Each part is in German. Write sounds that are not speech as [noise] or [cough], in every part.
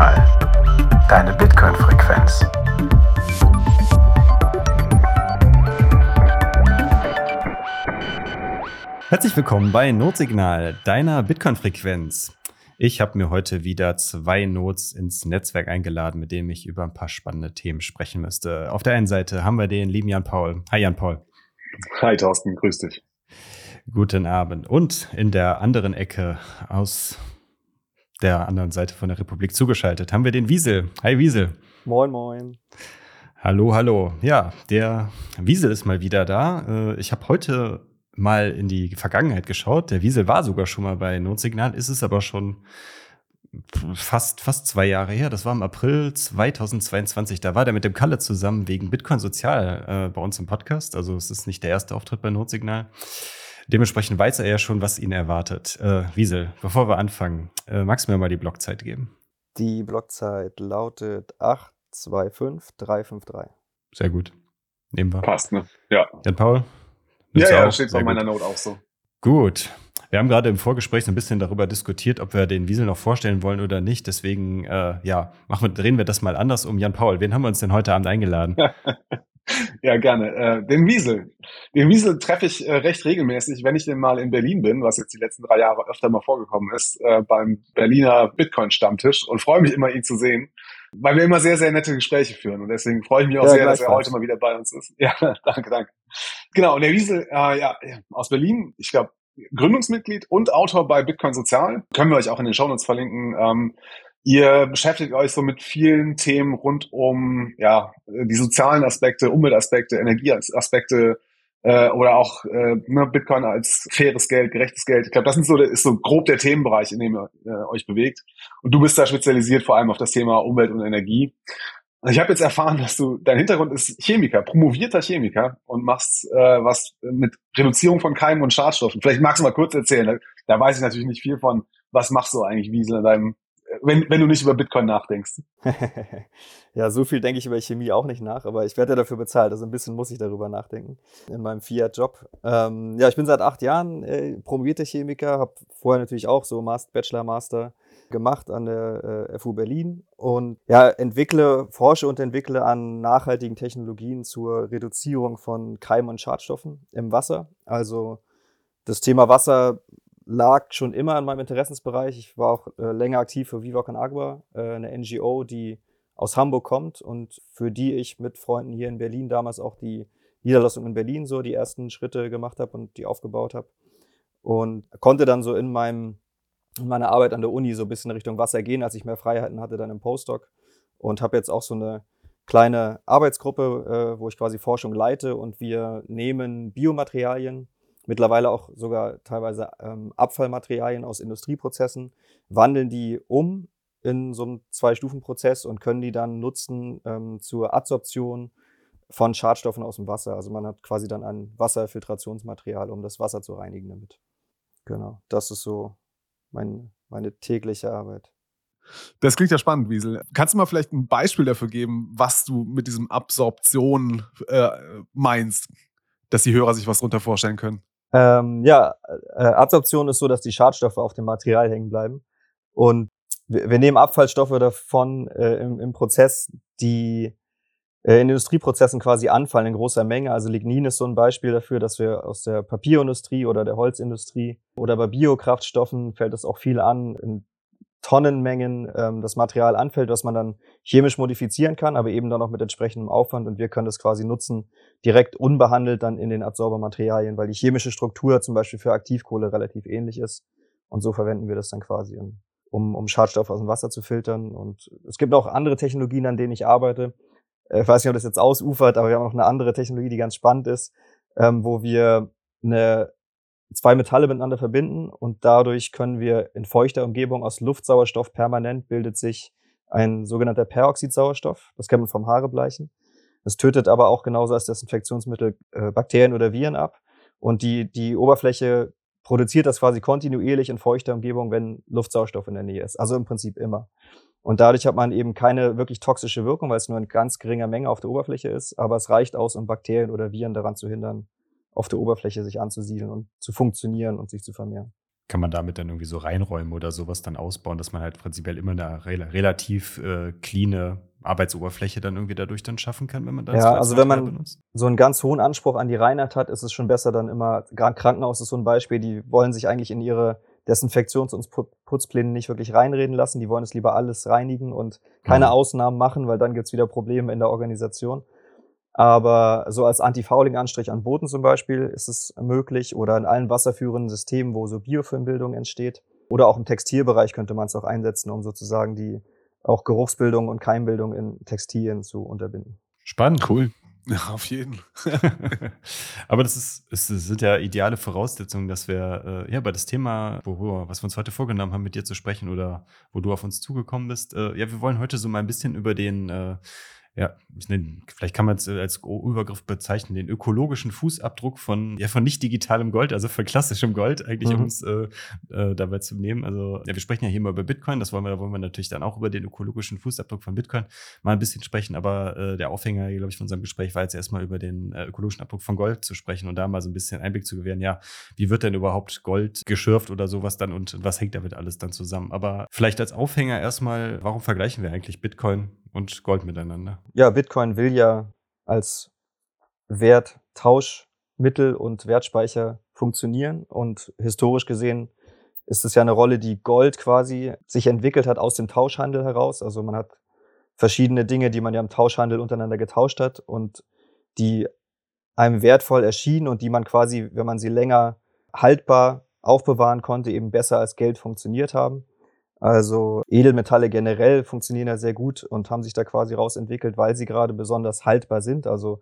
Notsignal. Deine Bitcoin-Frequenz. Herzlich willkommen bei Notsignal, deiner Bitcoin-Frequenz. Ich habe mir heute wieder zwei Notes ins Netzwerk eingeladen, mit denen ich über ein paar spannende Themen sprechen müsste. Auf der einen Seite haben wir den lieben Jan Paul. Hi Jan Paul. Hi Thorsten, grüß dich. Guten Abend. Und in der anderen Ecke aus der anderen Seite von der Republik zugeschaltet haben wir den Wiesel. Hi Wiesel. Moin, moin. Hallo, hallo. Ja, der Wiesel ist mal wieder da. Äh, ich habe heute mal in die Vergangenheit geschaut. Der Wiesel war sogar schon mal bei Notsignal, ist es aber schon fast, fast zwei Jahre her. Das war im April 2022. Da war der mit dem Kalle zusammen wegen Bitcoin Sozial äh, bei uns im Podcast. Also es ist nicht der erste Auftritt bei Notsignal. Dementsprechend weiß er ja schon, was ihn erwartet. Äh, Wiesel, bevor wir anfangen, äh, magst du mir mal die Blockzeit geben? Die Blockzeit lautet 825353. Sehr gut. Nehmen wir. Passt, ne? Ja. Jan Paul? Ja, ja, steht bei meiner Note auch so. Gut. Wir haben gerade im Vorgespräch so ein bisschen darüber diskutiert, ob wir den Wiesel noch vorstellen wollen oder nicht. Deswegen, äh, ja, machen wir, drehen wir das mal anders um. Jan Paul, wen haben wir uns denn heute Abend eingeladen? [laughs] ja, gerne. Äh, den Wiesel. Den Wiesel treffe ich äh, recht regelmäßig, wenn ich denn mal in Berlin bin, was jetzt die letzten drei Jahre öfter mal vorgekommen ist, äh, beim Berliner Bitcoin-Stammtisch und freue mich immer, ihn zu sehen, weil wir immer sehr, sehr nette Gespräche führen. Und deswegen freue ich mich auch ja, sehr, dass er heute mal wieder bei uns ist. [laughs] Ja, danke, danke. Genau, und der Wiesel, äh, ja, aus Berlin, ich glaube, Gründungsmitglied und Autor bei Bitcoin Sozial. Können wir euch auch in den Shownotes verlinken. Ähm, ihr beschäftigt euch so mit vielen Themen rund um ja die sozialen Aspekte, Umweltaspekte, Energieaspekte äh, oder auch äh, ne, Bitcoin als faires Geld, gerechtes Geld. Ich glaube, das sind so, ist so grob der Themenbereich, in dem ihr äh, euch bewegt. Und du bist da spezialisiert vor allem auf das Thema Umwelt und Energie. Ich habe jetzt erfahren, dass du dein Hintergrund ist Chemiker, promovierter Chemiker und machst äh, was mit Reduzierung von Keimen und Schadstoffen. Vielleicht magst du mal kurz erzählen. Da, da weiß ich natürlich nicht viel von. Was machst du eigentlich, Wiesel, in deinem, wenn, wenn du nicht über Bitcoin nachdenkst? [laughs] ja, so viel denke ich über Chemie auch nicht nach, aber ich werde ja dafür bezahlt. Also ein bisschen muss ich darüber nachdenken in meinem Fiat-Job. Ähm, ja, ich bin seit acht Jahren äh, promovierter Chemiker, habe vorher natürlich auch so Master, Bachelor, Master gemacht an der äh, FU Berlin und ja, entwickle, forsche und entwickle an nachhaltigen Technologien zur Reduzierung von Keim- und Schadstoffen im Wasser. Also das Thema Wasser lag schon immer in meinem Interessensbereich. Ich war auch äh, länger aktiv für Viva Con Agua, äh, eine NGO, die aus Hamburg kommt und für die ich mit Freunden hier in Berlin damals auch die Niederlassung in Berlin so die ersten Schritte gemacht habe und die aufgebaut habe. Und konnte dann so in meinem meine Arbeit an der Uni so ein bisschen Richtung Wasser gehen, als ich mehr Freiheiten hatte dann im Postdoc und habe jetzt auch so eine kleine Arbeitsgruppe, äh, wo ich quasi Forschung leite und wir nehmen Biomaterialien, mittlerweile auch sogar teilweise ähm, Abfallmaterialien aus Industrieprozessen, wandeln die um in so einem Zwei-Stufen-Prozess und können die dann nutzen ähm, zur Adsorption von Schadstoffen aus dem Wasser. Also man hat quasi dann ein Wasserfiltrationsmaterial, um das Wasser zu reinigen damit. Genau, das ist so mein, meine tägliche Arbeit. Das klingt ja spannend, Wiesel. Kannst du mal vielleicht ein Beispiel dafür geben, was du mit diesem Absorption äh, meinst, dass die Hörer sich was darunter vorstellen können? Ähm, ja, äh, Absorption ist so, dass die Schadstoffe auf dem Material hängen bleiben. Und wir, wir nehmen Abfallstoffe davon äh, im, im Prozess, die äh, in Industrieprozessen quasi anfallen in großer Menge. Also Lignin ist so ein Beispiel dafür, dass wir aus der Papierindustrie oder der Holzindustrie oder bei Biokraftstoffen fällt es auch viel an, in Tonnenmengen ähm, das Material anfällt, was man dann chemisch modifizieren kann, aber eben dann auch mit entsprechendem Aufwand. Und wir können das quasi nutzen, direkt unbehandelt dann in den Adsorbermaterialien, weil die chemische Struktur zum Beispiel für Aktivkohle relativ ähnlich ist. Und so verwenden wir das dann quasi, um, um Schadstoffe aus dem Wasser zu filtern. Und es gibt auch andere Technologien, an denen ich arbeite, ich weiß nicht, ob das jetzt ausufert, aber wir haben noch eine andere Technologie, die ganz spannend ist, ähm, wo wir eine, zwei Metalle miteinander verbinden und dadurch können wir in feuchter Umgebung aus Luftsauerstoff permanent bildet sich ein sogenannter Peroxidsauerstoff. Das kennt man vom Haarebleichen. Das tötet aber auch genauso als Desinfektionsmittel äh, Bakterien oder Viren ab. Und die, die Oberfläche produziert das quasi kontinuierlich in feuchter Umgebung, wenn Luftsauerstoff in der Nähe ist. Also im Prinzip immer. Und dadurch hat man eben keine wirklich toxische Wirkung, weil es nur in ganz geringer Menge auf der Oberfläche ist. Aber es reicht aus, um Bakterien oder Viren daran zu hindern, auf der Oberfläche sich anzusiedeln und zu funktionieren und sich zu vermehren. kann man damit dann irgendwie so reinräumen oder sowas dann ausbauen, dass man halt prinzipiell immer eine re relativ äh, cleane Arbeitsoberfläche dann irgendwie dadurch dann schaffen kann, wenn man das Ja, also wenn man benutzt. so einen ganz hohen Anspruch an die Reinheit hat, ist es schon besser dann immer, gerade Krankenhaus ist so ein Beispiel, die wollen sich eigentlich in ihre Desinfektions- und Putzpläne nicht wirklich reinreden lassen, die wollen es lieber alles reinigen und keine mhm. Ausnahmen machen, weil dann gibt's wieder Probleme in der Organisation. Aber so als Anti-Fouling-Anstrich an Booten zum Beispiel ist es möglich oder in allen wasserführenden Systemen, wo so Biofilmbildung entsteht. Oder auch im Textilbereich könnte man es auch einsetzen, um sozusagen die auch Geruchsbildung und Keimbildung in Textilien zu unterbinden. Spannend. Cool. Ja, auf jeden. [laughs] Aber das ist, es sind ja ideale Voraussetzungen, dass wir äh, ja bei das Thema, worüber, was wir uns heute vorgenommen haben, mit dir zu sprechen oder wo du auf uns zugekommen bist. Äh, ja, wir wollen heute so mal ein bisschen über den äh, ja, vielleicht kann man es als Übergriff bezeichnen, den ökologischen Fußabdruck von, ja, von nicht digitalem Gold, also von klassischem Gold, eigentlich, mhm. um es äh, äh, dabei zu nehmen. Also, ja, wir sprechen ja hier mal über Bitcoin, das wollen wir, da wollen wir natürlich dann auch über den ökologischen Fußabdruck von Bitcoin mal ein bisschen sprechen, aber äh, der Aufhänger, glaube ich, von unserem Gespräch war jetzt erstmal über den äh, ökologischen Abdruck von Gold zu sprechen und da mal so ein bisschen Einblick zu gewähren, ja, wie wird denn überhaupt Gold geschürft oder sowas dann und was hängt damit alles dann zusammen? Aber vielleicht als Aufhänger erstmal, warum vergleichen wir eigentlich Bitcoin und Gold miteinander. Ja, Bitcoin will ja als Werttauschmittel und Wertspeicher funktionieren und historisch gesehen ist es ja eine Rolle, die Gold quasi sich entwickelt hat aus dem Tauschhandel heraus. Also man hat verschiedene Dinge, die man ja im Tauschhandel untereinander getauscht hat und die einem wertvoll erschienen und die man quasi, wenn man sie länger haltbar aufbewahren konnte, eben besser als Geld funktioniert haben. Also Edelmetalle generell funktionieren ja sehr gut und haben sich da quasi rausentwickelt, weil sie gerade besonders haltbar sind. Also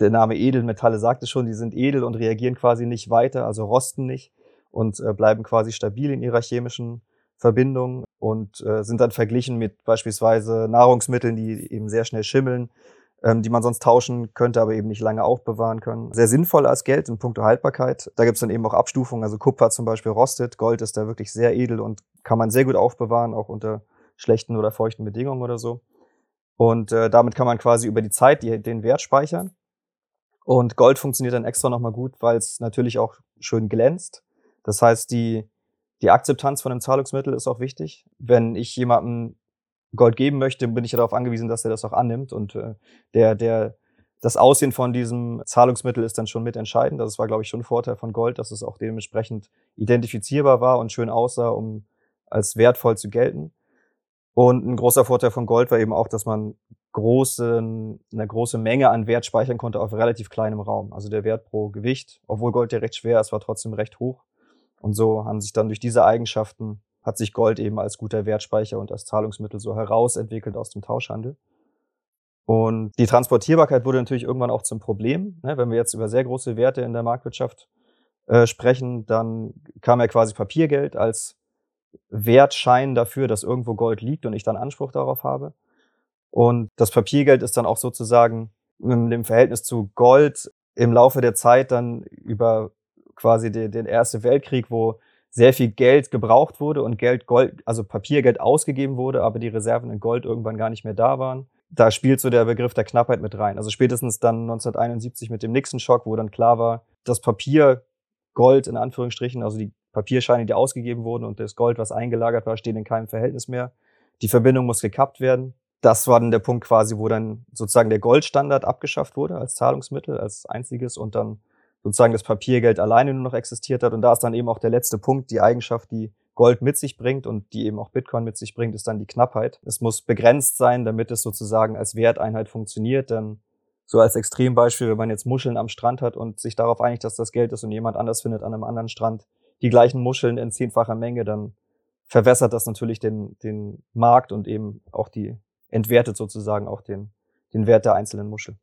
der Name Edelmetalle sagt es schon, die sind edel und reagieren quasi nicht weiter, also rosten nicht und äh, bleiben quasi stabil in ihrer chemischen Verbindung und äh, sind dann verglichen mit beispielsweise Nahrungsmitteln, die eben sehr schnell schimmeln, ähm, die man sonst tauschen könnte, aber eben nicht lange aufbewahren können. Sehr sinnvoll als Geld in puncto Haltbarkeit. Da gibt es dann eben auch Abstufungen. Also Kupfer zum Beispiel rostet, Gold ist da wirklich sehr edel und kann man sehr gut aufbewahren, auch unter schlechten oder feuchten Bedingungen oder so. Und äh, damit kann man quasi über die Zeit die, den Wert speichern. Und Gold funktioniert dann extra nochmal gut, weil es natürlich auch schön glänzt. Das heißt, die, die Akzeptanz von einem Zahlungsmittel ist auch wichtig. Wenn ich jemandem Gold geben möchte, bin ich darauf angewiesen, dass er das auch annimmt. Und äh, der, der, das Aussehen von diesem Zahlungsmittel ist dann schon mitentscheidend. Das war, glaube ich, schon ein Vorteil von Gold, dass es auch dementsprechend identifizierbar war und schön aussah, um als wertvoll zu gelten. Und ein großer Vorteil von Gold war eben auch, dass man große, eine große Menge an Wert speichern konnte auf relativ kleinem Raum. Also der Wert pro Gewicht, obwohl Gold ja recht schwer ist, war trotzdem recht hoch. Und so haben sich dann durch diese Eigenschaften hat sich Gold eben als guter Wertspeicher und als Zahlungsmittel so herausentwickelt aus dem Tauschhandel. Und die Transportierbarkeit wurde natürlich irgendwann auch zum Problem. Ne? Wenn wir jetzt über sehr große Werte in der Marktwirtschaft äh, sprechen, dann kam ja quasi Papiergeld als Wertschein dafür, dass irgendwo Gold liegt und ich dann Anspruch darauf habe. Und das Papiergeld ist dann auch sozusagen im, im Verhältnis zu Gold im Laufe der Zeit dann über quasi den, den Ersten Weltkrieg, wo sehr viel Geld gebraucht wurde und Geld, Gold, also Papiergeld ausgegeben wurde, aber die Reserven in Gold irgendwann gar nicht mehr da waren. Da spielt so der Begriff der Knappheit mit rein. Also spätestens dann 1971 mit dem Nixon-Schock, wo dann klar war, das Papier Gold in Anführungsstrichen, also die Papierscheine, die ausgegeben wurden und das Gold, was eingelagert war, stehen in keinem Verhältnis mehr. Die Verbindung muss gekappt werden. Das war dann der Punkt quasi, wo dann sozusagen der Goldstandard abgeschafft wurde als Zahlungsmittel, als einziges und dann sozusagen das Papiergeld alleine nur noch existiert hat. Und da ist dann eben auch der letzte Punkt, die Eigenschaft, die Gold mit sich bringt und die eben auch Bitcoin mit sich bringt, ist dann die Knappheit. Es muss begrenzt sein, damit es sozusagen als Werteinheit funktioniert. Denn so als Extrembeispiel, wenn man jetzt Muscheln am Strand hat und sich darauf einigt, dass das Geld ist und jemand anders findet an einem anderen Strand die gleichen Muscheln in zehnfacher Menge, dann verwässert das natürlich den, den Markt und eben auch die, entwertet sozusagen auch den, den Wert der einzelnen Muschel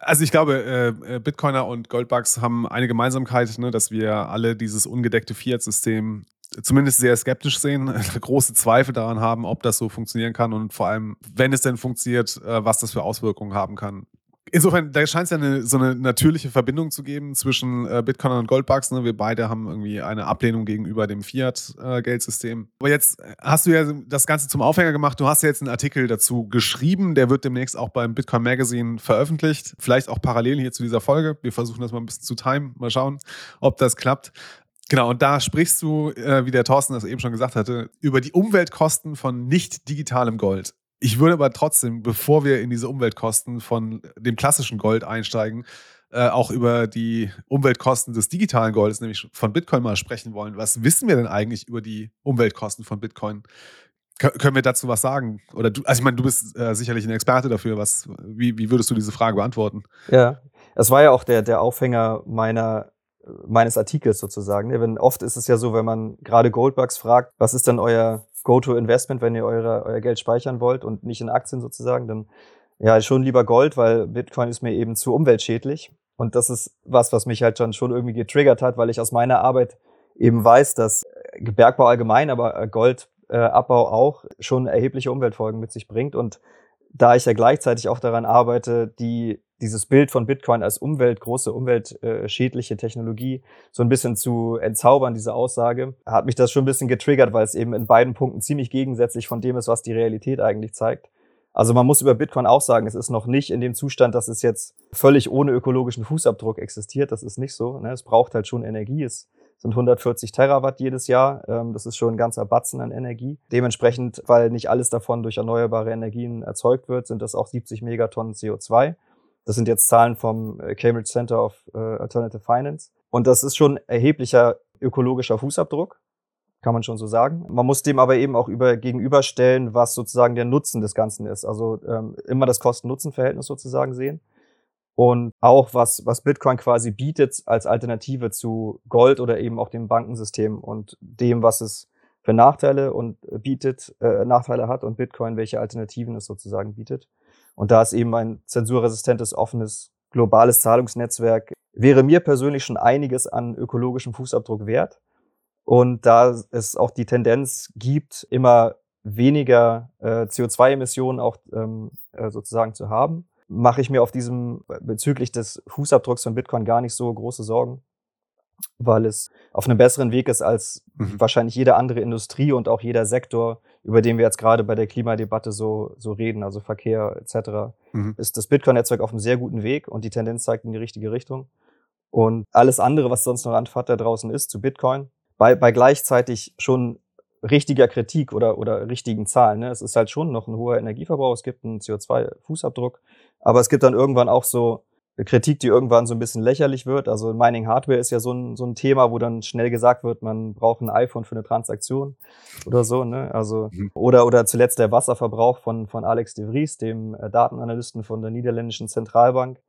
also ich glaube, äh, äh, Bitcoiner und Goldbugs haben eine Gemeinsamkeit, ne, dass wir alle dieses ungedeckte Fiat-System zumindest sehr skeptisch sehen, [laughs] große Zweifel daran haben, ob das so funktionieren kann und vor allem, wenn es denn funktioniert, äh, was das für Auswirkungen haben kann Insofern, da scheint es ja eine, so eine natürliche Verbindung zu geben zwischen äh, Bitcoin und Goldbugs. Ne? Wir beide haben irgendwie eine Ablehnung gegenüber dem Fiat-Geldsystem. Aber jetzt hast du ja das Ganze zum Aufhänger gemacht. Du hast ja jetzt einen Artikel dazu geschrieben. Der wird demnächst auch beim Bitcoin Magazine veröffentlicht. Vielleicht auch parallel hier zu dieser Folge. Wir versuchen das mal ein bisschen zu timen. Mal schauen, ob das klappt. Genau, und da sprichst du, äh, wie der Thorsten das eben schon gesagt hatte, über die Umweltkosten von nicht digitalem Gold. Ich würde aber trotzdem, bevor wir in diese Umweltkosten von dem klassischen Gold einsteigen, äh, auch über die Umweltkosten des digitalen Goldes, nämlich von Bitcoin mal sprechen wollen. Was wissen wir denn eigentlich über die Umweltkosten von Bitcoin? K können wir dazu was sagen? Oder du, also ich meine, du bist äh, sicherlich ein Experte dafür. Was, wie, wie würdest du diese Frage beantworten? Ja, es war ja auch der, der Aufhänger meiner meines Artikels sozusagen. Ne? Wenn, oft ist es ja so, wenn man gerade Goldbugs fragt, was ist denn euer Go-to-Investment, wenn ihr eure, euer Geld speichern wollt und nicht in Aktien sozusagen, dann ja, schon lieber Gold, weil Bitcoin ist mir eben zu umweltschädlich. Und das ist was, was mich halt schon, schon irgendwie getriggert hat, weil ich aus meiner Arbeit eben weiß, dass Bergbau allgemein, aber Goldabbau auch schon erhebliche Umweltfolgen mit sich bringt. Und da ich ja gleichzeitig auch daran arbeite, die dieses Bild von Bitcoin als Umwelt, große umweltschädliche Technologie so ein bisschen zu entzaubern, diese Aussage, hat mich das schon ein bisschen getriggert, weil es eben in beiden Punkten ziemlich gegensätzlich von dem ist, was die Realität eigentlich zeigt. Also man muss über Bitcoin auch sagen, es ist noch nicht in dem Zustand, dass es jetzt völlig ohne ökologischen Fußabdruck existiert. Das ist nicht so. Ne? Es braucht halt schon Energie. Es sind 140 Terawatt jedes Jahr. Ähm, das ist schon ein ganzer Batzen an Energie. Dementsprechend, weil nicht alles davon durch erneuerbare Energien erzeugt wird, sind das auch 70 Megatonnen CO2. Das sind jetzt Zahlen vom äh, Cambridge Center of äh, Alternative Finance. Und das ist schon erheblicher ökologischer Fußabdruck, kann man schon so sagen. Man muss dem aber eben auch über, gegenüberstellen, was sozusagen der Nutzen des Ganzen ist. Also ähm, immer das Kosten-Nutzen-Verhältnis sozusagen sehen. Und auch was, was Bitcoin quasi bietet als Alternative zu Gold oder eben auch dem Bankensystem und dem, was es für Nachteile und äh, bietet, äh, Nachteile hat und Bitcoin, welche Alternativen es sozusagen bietet. Und da ist eben ein zensurresistentes, offenes, globales Zahlungsnetzwerk, wäre mir persönlich schon einiges an ökologischem Fußabdruck wert. Und da es auch die Tendenz gibt, immer weniger äh, CO2-Emissionen auch ähm, äh, sozusagen zu haben, mache ich mir auf diesem bezüglich des Fußabdrucks von Bitcoin gar nicht so große Sorgen weil es auf einem besseren Weg ist als mhm. wahrscheinlich jede andere Industrie und auch jeder Sektor, über den wir jetzt gerade bei der Klimadebatte so, so reden, also Verkehr etc., mhm. ist das Bitcoin-Netzwerk auf einem sehr guten Weg und die Tendenz zeigt in die richtige Richtung. Und alles andere, was sonst noch an Fahrt da draußen ist zu Bitcoin, bei, bei gleichzeitig schon richtiger Kritik oder, oder richtigen Zahlen. Ne? Es ist halt schon noch ein hoher Energieverbrauch, es gibt einen CO2-Fußabdruck, aber es gibt dann irgendwann auch so Kritik, die irgendwann so ein bisschen lächerlich wird. Also Mining Hardware ist ja so ein, so ein Thema, wo dann schnell gesagt wird, man braucht ein iPhone für eine Transaktion oder so. Ne? Also mhm. oder oder zuletzt der Wasserverbrauch von von Alex de Vries, dem äh, Datenanalysten von der niederländischen Zentralbank,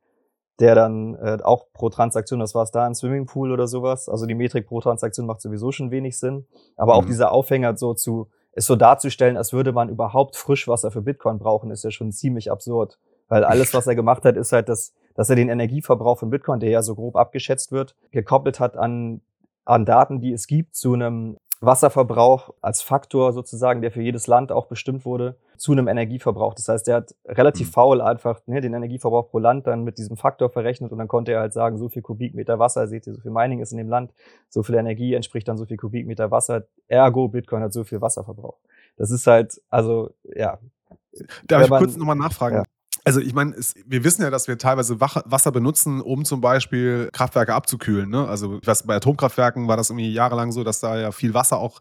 der dann äh, auch pro Transaktion, das war es da, ein Swimmingpool oder sowas. Also die Metrik pro Transaktion macht sowieso schon wenig Sinn. Aber auch mhm. dieser Aufhänger so zu es so darzustellen, als würde man überhaupt Frischwasser für Bitcoin brauchen, ist ja schon ziemlich absurd. Weil alles, was er gemacht hat, ist halt, dass, dass er den Energieverbrauch von Bitcoin, der ja so grob abgeschätzt wird, gekoppelt hat an, an Daten, die es gibt, zu einem Wasserverbrauch als Faktor sozusagen, der für jedes Land auch bestimmt wurde, zu einem Energieverbrauch. Das heißt, er hat relativ mhm. faul einfach ne, den Energieverbrauch pro Land dann mit diesem Faktor verrechnet und dann konnte er halt sagen, so viel Kubikmeter Wasser, seht ihr, so viel Mining ist in dem Land, so viel Energie entspricht dann so viel Kubikmeter Wasser, ergo Bitcoin hat so viel Wasserverbrauch. Das ist halt, also ja. Darf ich kurz nochmal nachfragen? Ja. Also ich meine, wir wissen ja, dass wir teilweise Wasser benutzen, um zum Beispiel Kraftwerke abzukühlen. Ne? Also was, bei Atomkraftwerken war das irgendwie jahrelang so, dass da ja viel Wasser auch,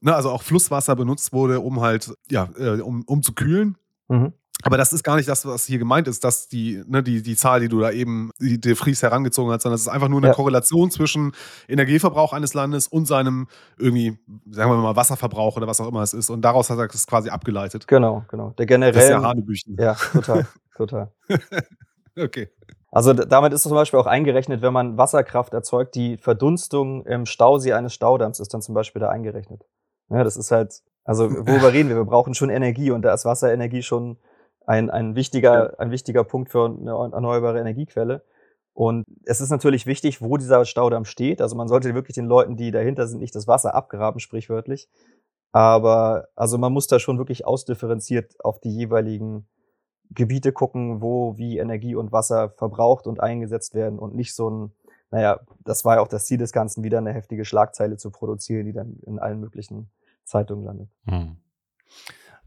ne, also auch Flusswasser benutzt wurde, um halt, ja, äh, um, um zu kühlen. Mhm. Aber das ist gar nicht das, was hier gemeint ist, dass die, ne, die, die Zahl, die du da eben, die De Vries herangezogen hast, sondern es ist einfach nur eine ja. Korrelation zwischen Energieverbrauch eines Landes und seinem irgendwie, sagen wir mal, Wasserverbrauch oder was auch immer es ist. Und daraus hat er das quasi abgeleitet. Genau, genau. Der generell. Das ist ja Hanebüchen. Ja, total, [laughs] total. [laughs] okay. Also damit ist zum Beispiel auch eingerechnet, wenn man Wasserkraft erzeugt, die Verdunstung im Stausee eines Staudamms ist dann zum Beispiel da eingerechnet. Ja, das ist halt, also worüber [laughs] reden wir? Wir brauchen schon Energie und da ist Wasserenergie schon ein, ein, wichtiger, ein wichtiger Punkt für eine erneuerbare Energiequelle. Und es ist natürlich wichtig, wo dieser Staudamm steht. Also man sollte wirklich den Leuten, die dahinter sind, nicht das Wasser abgraben, sprichwörtlich. Aber also man muss da schon wirklich ausdifferenziert auf die jeweiligen Gebiete gucken, wo wie Energie und Wasser verbraucht und eingesetzt werden und nicht so ein, naja, das war ja auch das Ziel des Ganzen, wieder eine heftige Schlagzeile zu produzieren, die dann in allen möglichen Zeitungen landet. Hm.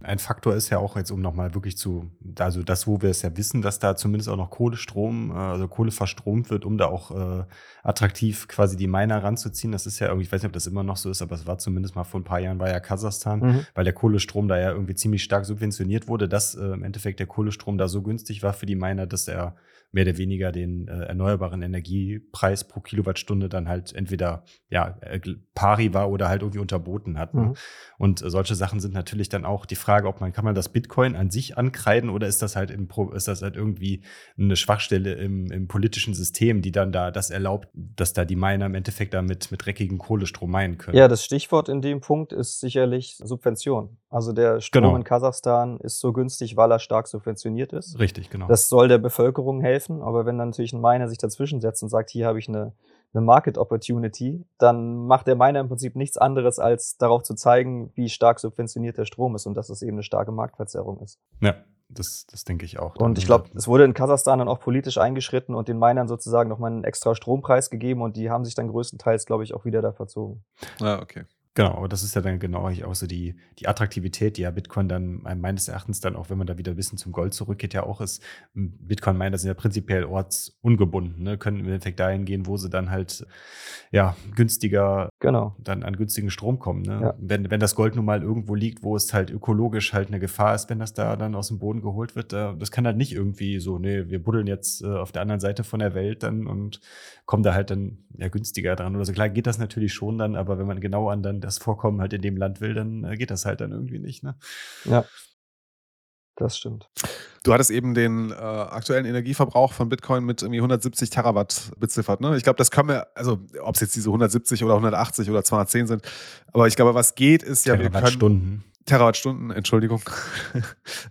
Ein Faktor ist ja auch jetzt, um nochmal wirklich zu, also das, wo wir es ja wissen, dass da zumindest auch noch Kohlestrom, äh, also Kohle verstromt wird, um da auch äh, attraktiv quasi die Miner ranzuziehen. Das ist ja irgendwie, ich weiß nicht, ob das immer noch so ist, aber es war zumindest mal vor ein paar Jahren war ja Kasachstan, mhm. weil der Kohlestrom da ja irgendwie ziemlich stark subventioniert wurde, dass äh, im Endeffekt der Kohlestrom da so günstig war für die Miner, dass er mehr oder weniger den äh, erneuerbaren Energiepreis pro Kilowattstunde dann halt entweder ja äh, pari war oder halt irgendwie unterboten hat. Ne? Mhm. Und äh, solche Sachen sind natürlich dann auch die Frage, ob man kann man das Bitcoin an sich ankreiden oder ist das halt im ist das halt irgendwie eine Schwachstelle im, im politischen System, die dann da das erlaubt, dass da die Miner im Endeffekt damit mit dreckigem Kohlestrom meinen können. Ja, das Stichwort in dem Punkt ist sicherlich Subvention. Also der Strom genau. in Kasachstan ist so günstig, weil er stark subventioniert ist. Richtig, genau. Das soll der Bevölkerung helfen, aber wenn dann natürlich ein Miner sich dazwischen setzt und sagt, hier habe ich eine, eine Market Opportunity, dann macht der Miner im Prinzip nichts anderes, als darauf zu zeigen, wie stark subventioniert der Strom ist und dass es eben eine starke Marktverzerrung ist. Ja. Das, das denke ich auch. Und ich glaube, es wurde in Kasachstan dann auch politisch eingeschritten und den Minern sozusagen nochmal einen extra Strompreis gegeben und die haben sich dann größtenteils, glaube ich, auch wieder da verzogen. Ah, okay. Genau, aber das ist ja dann genau auch so die, die Attraktivität, die ja Bitcoin dann meines Erachtens dann auch, wenn man da wieder ein bisschen zum Gold zurückgeht, ja auch ist. Bitcoin-Miner sind ja prinzipiell ortsungebunden, ne? können im Endeffekt dahin gehen, wo sie dann halt ja günstiger genau. dann an günstigen Strom kommen. Ne? Ja. Wenn, wenn das Gold nun mal irgendwo liegt, wo es halt ökologisch halt eine Gefahr ist, wenn das da dann aus dem Boden geholt wird, das kann halt nicht irgendwie so, nee, wir buddeln jetzt äh, auf der anderen Seite von der Welt dann und kommen da halt dann ja günstiger dran oder so. Klar geht das natürlich schon dann, aber wenn man genau an dann das Vorkommen halt in dem Land will, dann äh, geht das halt dann irgendwie nicht. Ne? Ja. Das stimmt. Du hattest eben den äh, aktuellen Energieverbrauch von Bitcoin mit irgendwie 170 Terawatt beziffert. Ne? Ich glaube, das können wir, also ob es jetzt diese 170 oder 180 oder 210 sind, aber ich glaube, was geht, ist ja, wir können, Terawattstunden, Entschuldigung.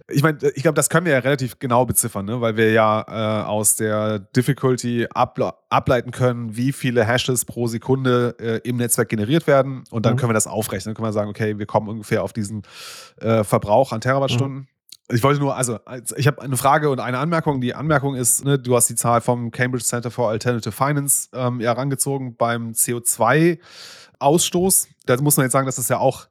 Ich meine, ich glaube, das können wir ja relativ genau beziffern, ne? weil wir ja äh, aus der Difficulty able ableiten können, wie viele Hashes pro Sekunde äh, im Netzwerk generiert werden. Und dann mhm. können wir das aufrechnen. Dann können wir sagen, okay, wir kommen ungefähr auf diesen äh, Verbrauch an Terawattstunden. Mhm. Ich wollte nur, also ich habe eine Frage und eine Anmerkung. Die Anmerkung ist, ne, du hast die Zahl vom Cambridge Center for Alternative Finance ähm, herangezogen beim CO2-Ausstoß. Da muss man jetzt sagen, dass das ja auch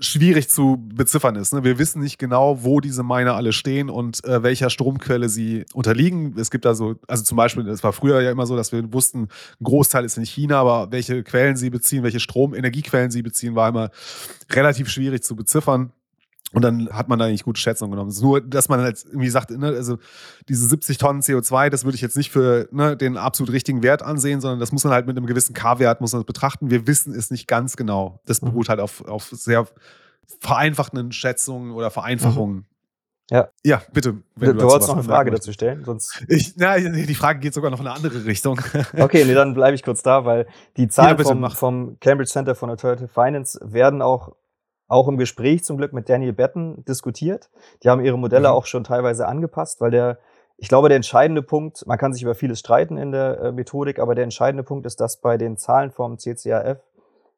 schwierig zu beziffern ist. Ne? Wir wissen nicht genau, wo diese Miner alle stehen und äh, welcher Stromquelle sie unterliegen. Es gibt da so, also zum Beispiel, es war früher ja immer so, dass wir wussten, ein Großteil ist in China, aber welche Quellen sie beziehen, welche Stromenergiequellen sie beziehen, war immer relativ schwierig zu beziffern. Und dann hat man da eigentlich gute Schätzungen genommen. Es ist nur, dass man halt irgendwie sagt, ne, also diese 70 Tonnen CO2, das würde ich jetzt nicht für ne, den absolut richtigen Wert ansehen, sondern das muss man halt mit einem gewissen K-Wert muss man betrachten. Wir wissen es nicht ganz genau. Das mhm. beruht halt auf, auf sehr vereinfachten Schätzungen oder Vereinfachungen. Mhm. Ja. Ja, bitte. Du, du wolltest noch eine Frage dazu stellen, sonst. Ich, na, die Frage geht sogar noch in eine andere Richtung. [laughs] Okay, nee, dann bleibe ich kurz da, weil die Zahlen ja, vom, vom Cambridge Center for Alternative Finance werden auch auch im Gespräch zum Glück mit Daniel Betten diskutiert. Die haben ihre Modelle mhm. auch schon teilweise angepasst, weil der, ich glaube, der entscheidende Punkt, man kann sich über vieles streiten in der äh, Methodik, aber der entscheidende Punkt ist, dass bei den Zahlen vom CCAF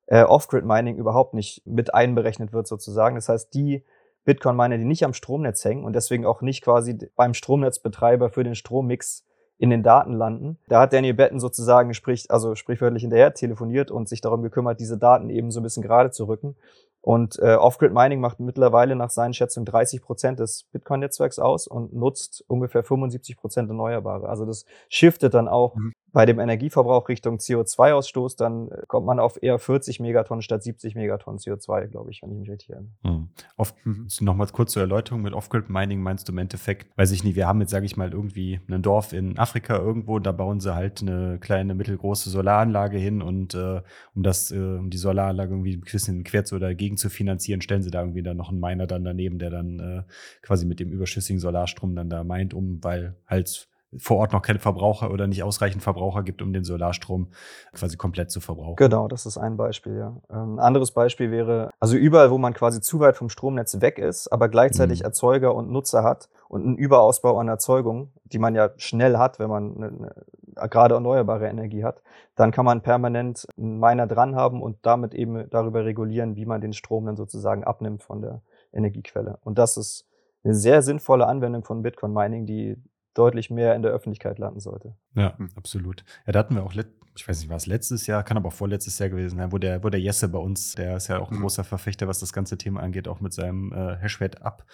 äh, Off-Grid-Mining überhaupt nicht mit einberechnet wird sozusagen. Das heißt, die Bitcoin-Miner, die nicht am Stromnetz hängen und deswegen auch nicht quasi beim Stromnetzbetreiber für den Strommix in den Daten landen. Da hat Daniel Betten sozusagen sprich, also sprichwörtlich hinterher telefoniert und sich darum gekümmert, diese Daten eben so ein bisschen gerade zu rücken. Und äh, Off-Grid Mining macht mittlerweile nach seinen Schätzungen 30 Prozent des Bitcoin-Netzwerks aus und nutzt ungefähr 75 Prozent Erneuerbare. Also das shiftet dann auch mhm bei dem Energieverbrauch Richtung CO2-Ausstoß, dann äh, kommt man auf eher 40 Megatonnen statt 70 Megatonnen CO2, glaube ich, wenn ich mich richtig erinnere. Mhm. Oft, mhm. Nochmal kurz zur Erläuterung mit Off-Grid-Mining meinst du im Endeffekt, weiß ich nicht, wir haben jetzt, sage ich mal, irgendwie ein Dorf in Afrika irgendwo, da bauen sie halt eine kleine, mittelgroße Solaranlage hin und äh, um das, äh, um die Solaranlage irgendwie ein bisschen quer zu oder dagegen zu finanzieren, stellen sie da irgendwie dann noch einen Miner dann daneben, der dann äh, quasi mit dem überschüssigen Solarstrom dann da meint, um, weil halt vor Ort noch keine Verbraucher oder nicht ausreichend Verbraucher gibt, um den Solarstrom quasi komplett zu verbrauchen. Genau, das ist ein Beispiel, ja. Ähm, ein anderes Beispiel wäre, also überall, wo man quasi zu weit vom Stromnetz weg ist, aber gleichzeitig mhm. Erzeuger und Nutzer hat und einen Überausbau an Erzeugung, die man ja schnell hat, wenn man eine, eine, gerade erneuerbare Energie hat, dann kann man permanent einen Miner dran haben und damit eben darüber regulieren, wie man den Strom dann sozusagen abnimmt von der Energiequelle. Und das ist eine sehr sinnvolle Anwendung von Bitcoin Mining, die deutlich mehr in der Öffentlichkeit landen sollte. Ja, hm. absolut. Ja, da hatten wir auch, ich weiß nicht, war es letztes Jahr, kann aber auch vorletztes Jahr gewesen sein, wo der, wo der Jesse bei uns, der ist ja auch ein mhm. großer Verfechter, was das ganze Thema angeht, auch mit seinem äh, Hashrate Up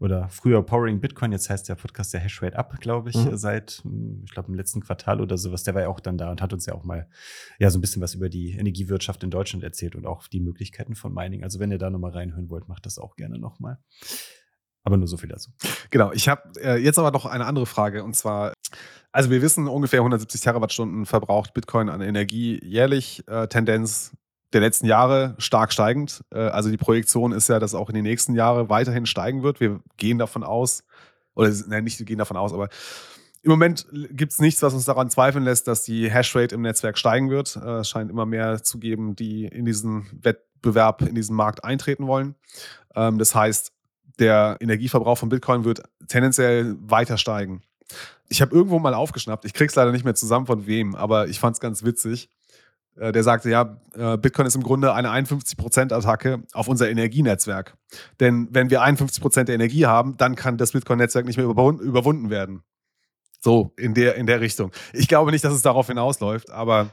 oder früher Powering Bitcoin, jetzt heißt der Podcast der Hashrate Up, glaube ich, mhm. seit, hm, ich glaube, im letzten Quartal oder sowas. Der war ja auch dann da und hat uns ja auch mal ja so ein bisschen was über die Energiewirtschaft in Deutschland erzählt und auch die Möglichkeiten von Mining. Also wenn ihr da nochmal reinhören wollt, macht das auch gerne nochmal. Aber nur so viel dazu. Genau, ich habe äh, jetzt aber noch eine andere Frage und zwar, also wir wissen, ungefähr 170 Terawattstunden verbraucht Bitcoin an Energie jährlich, äh, Tendenz der letzten Jahre stark steigend. Äh, also die Projektion ist ja, dass auch in den nächsten Jahren weiterhin steigen wird. Wir gehen davon aus, oder nein, nicht gehen davon aus, aber im Moment gibt es nichts, was uns daran zweifeln lässt, dass die Hashrate im Netzwerk steigen wird. Äh, es scheint immer mehr zu geben, die in diesen Wettbewerb, in diesen Markt eintreten wollen. Ähm, das heißt, der Energieverbrauch von Bitcoin wird tendenziell weiter steigen. Ich habe irgendwo mal aufgeschnappt, ich krieg's leider nicht mehr zusammen von wem, aber ich fand es ganz witzig. Äh, der sagte, ja, äh, Bitcoin ist im Grunde eine 51%-Attacke auf unser Energienetzwerk. Denn wenn wir 51% der Energie haben, dann kann das Bitcoin-Netzwerk nicht mehr überwunden werden. So, in der, in der Richtung. Ich glaube nicht, dass es darauf hinausläuft, aber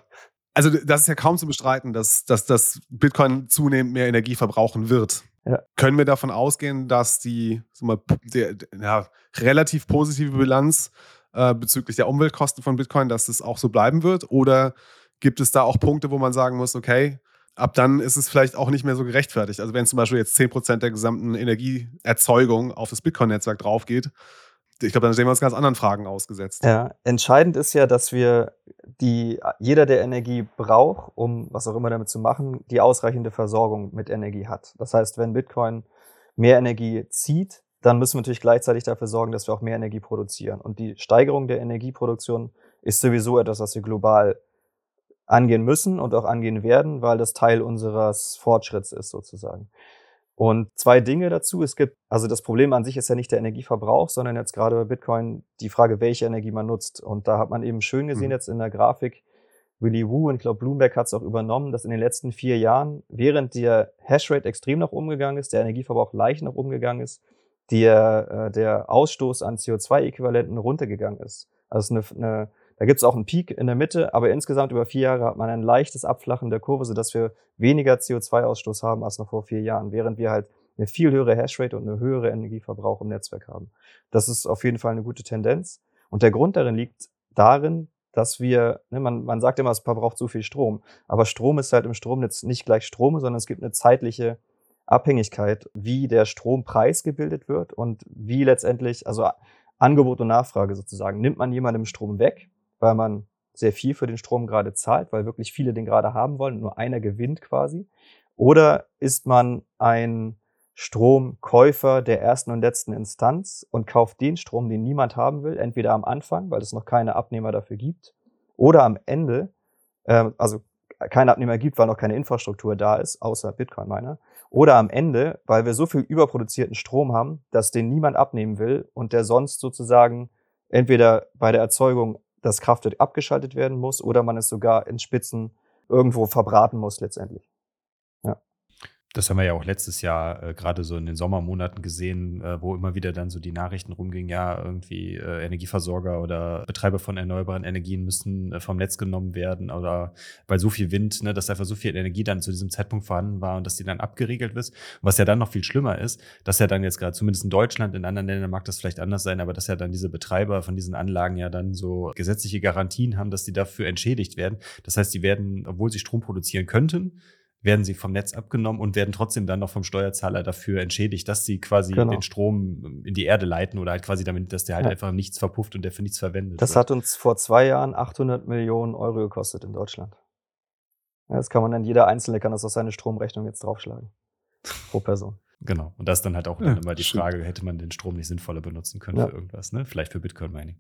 also das ist ja kaum zu bestreiten, dass, dass, dass Bitcoin zunehmend mehr Energie verbrauchen wird. Ja. Können wir davon ausgehen, dass die, mal, der, ja, relativ positive Bilanz äh, bezüglich der Umweltkosten von Bitcoin, dass das auch so bleiben wird? Oder gibt es da auch Punkte, wo man sagen muss, okay, ab dann ist es vielleicht auch nicht mehr so gerechtfertigt? Also wenn zum Beispiel jetzt 10% der gesamten Energieerzeugung auf das Bitcoin-Netzwerk drauf geht, ich glaube, dann sehen wir uns ganz anderen Fragen ausgesetzt. Ja, entscheidend ist ja, dass wir die, jeder, der Energie braucht, um was auch immer damit zu machen, die ausreichende Versorgung mit Energie hat. Das heißt, wenn Bitcoin mehr Energie zieht, dann müssen wir natürlich gleichzeitig dafür sorgen, dass wir auch mehr Energie produzieren. Und die Steigerung der Energieproduktion ist sowieso etwas, was wir global angehen müssen und auch angehen werden, weil das Teil unseres Fortschritts ist sozusagen. Und zwei Dinge dazu. Es gibt, also das Problem an sich ist ja nicht der Energieverbrauch, sondern jetzt gerade bei Bitcoin die Frage, welche Energie man nutzt. Und da hat man eben schön gesehen mhm. jetzt in der Grafik, Willy Wu und ich glaube Bloomberg hat es auch übernommen, dass in den letzten vier Jahren, während der Hashrate extrem nach oben gegangen ist, der Energieverbrauch leicht nach oben gegangen ist, der, äh, der Ausstoß an CO2-Äquivalenten runtergegangen ist. Also eine, eine da gibt es auch einen Peak in der Mitte, aber insgesamt über vier Jahre hat man ein leichtes Abflachen der Kurve, sodass wir weniger CO2-Ausstoß haben als noch vor vier Jahren, während wir halt eine viel höhere Hashrate und eine höhere Energieverbrauch im Netzwerk haben. Das ist auf jeden Fall eine gute Tendenz. Und der Grund darin liegt darin, dass wir, ne, man, man sagt immer, es verbraucht zu viel Strom, aber Strom ist halt im Stromnetz nicht gleich Strom, sondern es gibt eine zeitliche Abhängigkeit, wie der Strompreis gebildet wird und wie letztendlich, also Angebot und Nachfrage sozusagen. Nimmt man jemandem Strom weg, weil man sehr viel für den Strom gerade zahlt, weil wirklich viele den gerade haben wollen und nur einer gewinnt quasi? Oder ist man ein Stromkäufer der ersten und letzten Instanz und kauft den Strom, den niemand haben will, entweder am Anfang, weil es noch keine Abnehmer dafür gibt, oder am Ende, äh, also keine Abnehmer gibt, weil noch keine Infrastruktur da ist, außer Bitcoin-Miner, oder am Ende, weil wir so viel überproduzierten Strom haben, dass den niemand abnehmen will und der sonst sozusagen entweder bei der Erzeugung das Kraftwerk abgeschaltet werden muss oder man es sogar in Spitzen irgendwo verbraten muss letztendlich. Das haben wir ja auch letztes Jahr äh, gerade so in den Sommermonaten gesehen, äh, wo immer wieder dann so die Nachrichten rumgingen, ja, irgendwie äh, Energieversorger oder Betreiber von erneuerbaren Energien müssen äh, vom Netz genommen werden oder weil so viel Wind, ne, dass einfach so viel Energie dann zu diesem Zeitpunkt vorhanden war und dass die dann abgeregelt wird. Was ja dann noch viel schlimmer ist, dass ja dann jetzt gerade zumindest in Deutschland, in anderen Ländern mag das vielleicht anders sein, aber dass ja dann diese Betreiber von diesen Anlagen ja dann so gesetzliche Garantien haben, dass die dafür entschädigt werden. Das heißt, die werden, obwohl sie Strom produzieren könnten, werden sie vom Netz abgenommen und werden trotzdem dann noch vom Steuerzahler dafür entschädigt, dass sie quasi genau. den Strom in die Erde leiten oder halt quasi damit, dass der halt ja. einfach nichts verpufft und der für nichts verwendet Das wird. hat uns vor zwei Jahren 800 Millionen Euro gekostet in Deutschland. Ja, das kann man dann, jeder Einzelne kann das auf seine Stromrechnung jetzt draufschlagen. Pro Person. Genau. Und das ist dann halt auch ja, immer die Frage, hätte man den Strom nicht sinnvoller benutzen können für irgendwas, ne? Vielleicht für Bitcoin-Mining.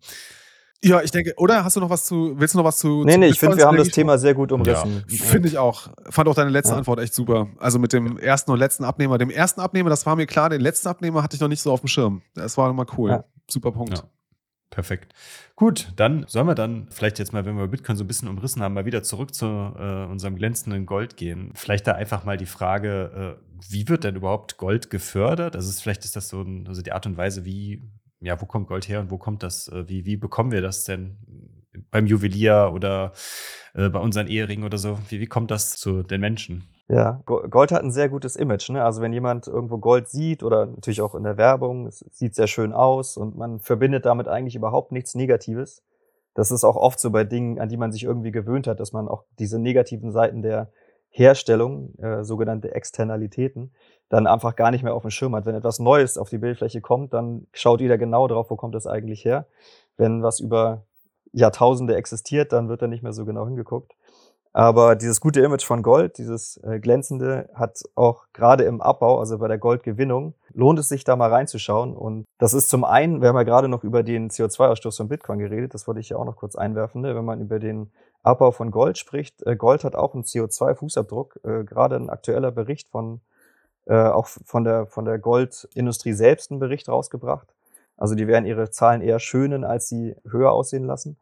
Ja, ich denke, oder hast du noch was zu, willst du noch was zu? Nee, nee, ich finde, wir haben das Thema sehr gut umrissen. Ja. Finde ich auch. Fand auch deine letzte ja. Antwort echt super. Also mit dem ersten und letzten Abnehmer. Dem ersten Abnehmer, das war mir klar, den letzten Abnehmer hatte ich noch nicht so auf dem Schirm. Das war nochmal cool. Ja. Super Punkt. Ja. Perfekt. Gut, dann sollen wir dann vielleicht jetzt mal, wenn wir Bitcoin so ein bisschen umrissen haben, mal wieder zurück zu äh, unserem glänzenden Gold gehen. Vielleicht da einfach mal die Frage, äh, wie wird denn überhaupt Gold gefördert? Also vielleicht ist das so ein, also die Art und Weise, wie ja, wo kommt Gold her und wo kommt das, äh, wie, wie bekommen wir das denn beim Juwelier oder äh, bei unseren Eheringen oder so? Wie, wie kommt das zu den Menschen? Ja, Gold hat ein sehr gutes Image. Ne? Also wenn jemand irgendwo Gold sieht oder natürlich auch in der Werbung, es sieht sehr schön aus und man verbindet damit eigentlich überhaupt nichts Negatives. Das ist auch oft so bei Dingen, an die man sich irgendwie gewöhnt hat, dass man auch diese negativen Seiten der Herstellung, äh, sogenannte Externalitäten, dann einfach gar nicht mehr auf dem Schirm hat. Wenn etwas Neues auf die Bildfläche kommt, dann schaut jeder genau drauf, wo kommt das eigentlich her. Wenn was über Jahrtausende existiert, dann wird da nicht mehr so genau hingeguckt. Aber dieses gute Image von Gold, dieses äh, glänzende, hat auch gerade im Abbau, also bei der Goldgewinnung, lohnt es sich da mal reinzuschauen. Und das ist zum einen, wir haben ja gerade noch über den CO2-Ausstoß von Bitcoin geredet, das wollte ich ja auch noch kurz einwerfen, ne? wenn man über den Abbau von Gold spricht. Äh, Gold hat auch einen CO2-Fußabdruck, äh, gerade ein aktueller Bericht von, äh, auch von der, von der Goldindustrie selbst einen Bericht rausgebracht. Also die werden ihre Zahlen eher schönen, als sie höher aussehen lassen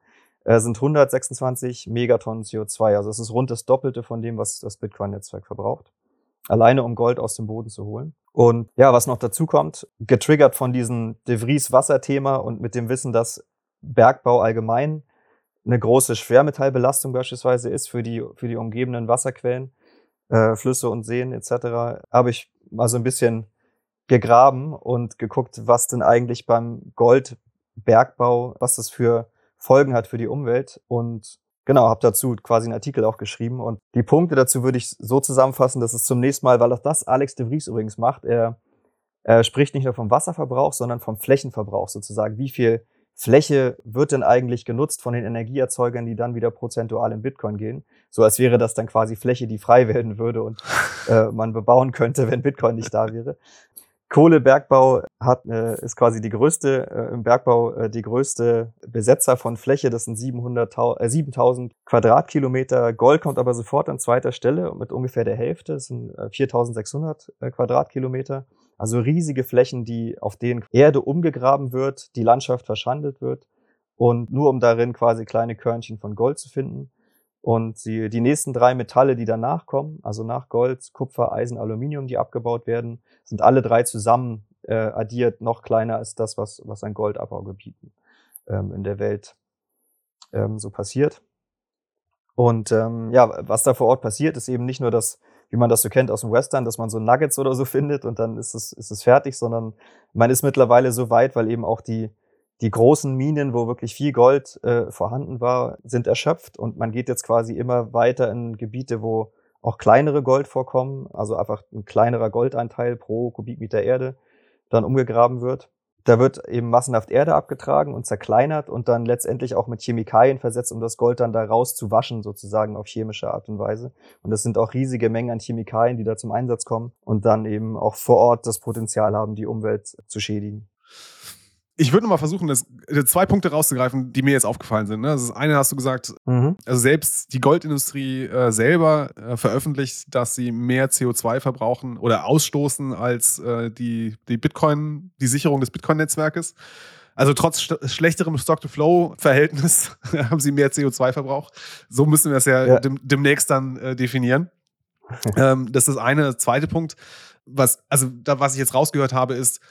äh, sind 126 Megatonnen CO2. Also es ist rund das Doppelte von dem, was das Bitcoin-Netzwerk verbraucht. Alleine um Gold aus dem Boden zu holen. Und ja, was noch dazu kommt, getriggert von diesem De Vries Wasserthema und mit dem Wissen, dass Bergbau allgemein eine große Schwermetallbelastung beispielsweise ist für die, für die umgebenden Wasserquellen, äh, Flüsse und Seen etc., habe ich mal so ein bisschen gegraben und geguckt, was denn eigentlich beim Goldbergbau, was das für Folgen hat für die Umwelt. Und genau, habe dazu quasi einen Artikel auch geschrieben. Und die Punkte dazu würde ich so zusammenfassen, dass es zum nächsten Mal, weil auch das Alex de Vries übrigens macht, er, er spricht nicht nur vom Wasserverbrauch, sondern vom Flächenverbrauch sozusagen. Wie viel Fläche wird denn eigentlich genutzt von den Energieerzeugern, die dann wieder prozentual in Bitcoin gehen? So als wäre das dann quasi Fläche, die frei werden würde und [laughs] äh, man bebauen könnte, wenn Bitcoin nicht da wäre. Kohlebergbau hat, äh, ist quasi die größte, äh, im Bergbau äh, die größte Besetzer von Fläche. Das sind 700, äh, 7000 Quadratkilometer. Gold kommt aber sofort an zweiter Stelle mit ungefähr der Hälfte. Das sind äh, 4600 äh, Quadratkilometer. Also riesige Flächen, die, auf denen Erde umgegraben wird, die Landschaft verschandelt wird. Und nur um darin quasi kleine Körnchen von Gold zu finden. Und sie, die nächsten drei Metalle, die danach kommen, also nach Gold, Kupfer, Eisen, Aluminium, die abgebaut werden, sind alle drei zusammen äh, addiert noch kleiner als das, was, was an Goldabbaugebieten ähm, in der Welt ähm, so passiert. Und ähm, ja, was da vor Ort passiert, ist eben nicht nur das, wie man das so kennt aus dem Western, dass man so Nuggets oder so [laughs] findet und dann ist es, ist es fertig, sondern man ist mittlerweile so weit, weil eben auch die, die großen Minen, wo wirklich viel Gold äh, vorhanden war, sind erschöpft und man geht jetzt quasi immer weiter in Gebiete, wo auch kleinere Goldvorkommen, also einfach ein kleinerer Goldanteil pro Kubikmeter Erde, dann umgegraben wird. Da wird eben massenhaft Erde abgetragen und zerkleinert und dann letztendlich auch mit Chemikalien versetzt, um das Gold dann da rauszuwaschen, sozusagen auf chemische Art und Weise. Und das sind auch riesige Mengen an Chemikalien, die da zum Einsatz kommen und dann eben auch vor Ort das Potenzial haben, die Umwelt zu schädigen. Ich würde mal versuchen, das, äh, zwei Punkte rauszugreifen, die mir jetzt aufgefallen sind. Ne? Das eine hast du gesagt, mhm. also selbst die Goldindustrie äh, selber äh, veröffentlicht, dass sie mehr CO2 verbrauchen oder ausstoßen als äh, die, die Bitcoin, die Sicherung des Bitcoin-Netzwerkes. Also trotz sch schlechterem Stock-to-Flow-Verhältnis [laughs] haben sie mehr CO2-Verbrauch. So müssen wir es ja, ja. Dem, demnächst dann äh, definieren. [laughs] ähm, das ist das eine. Zweite Punkt, was, also da, was ich jetzt rausgehört habe, ist,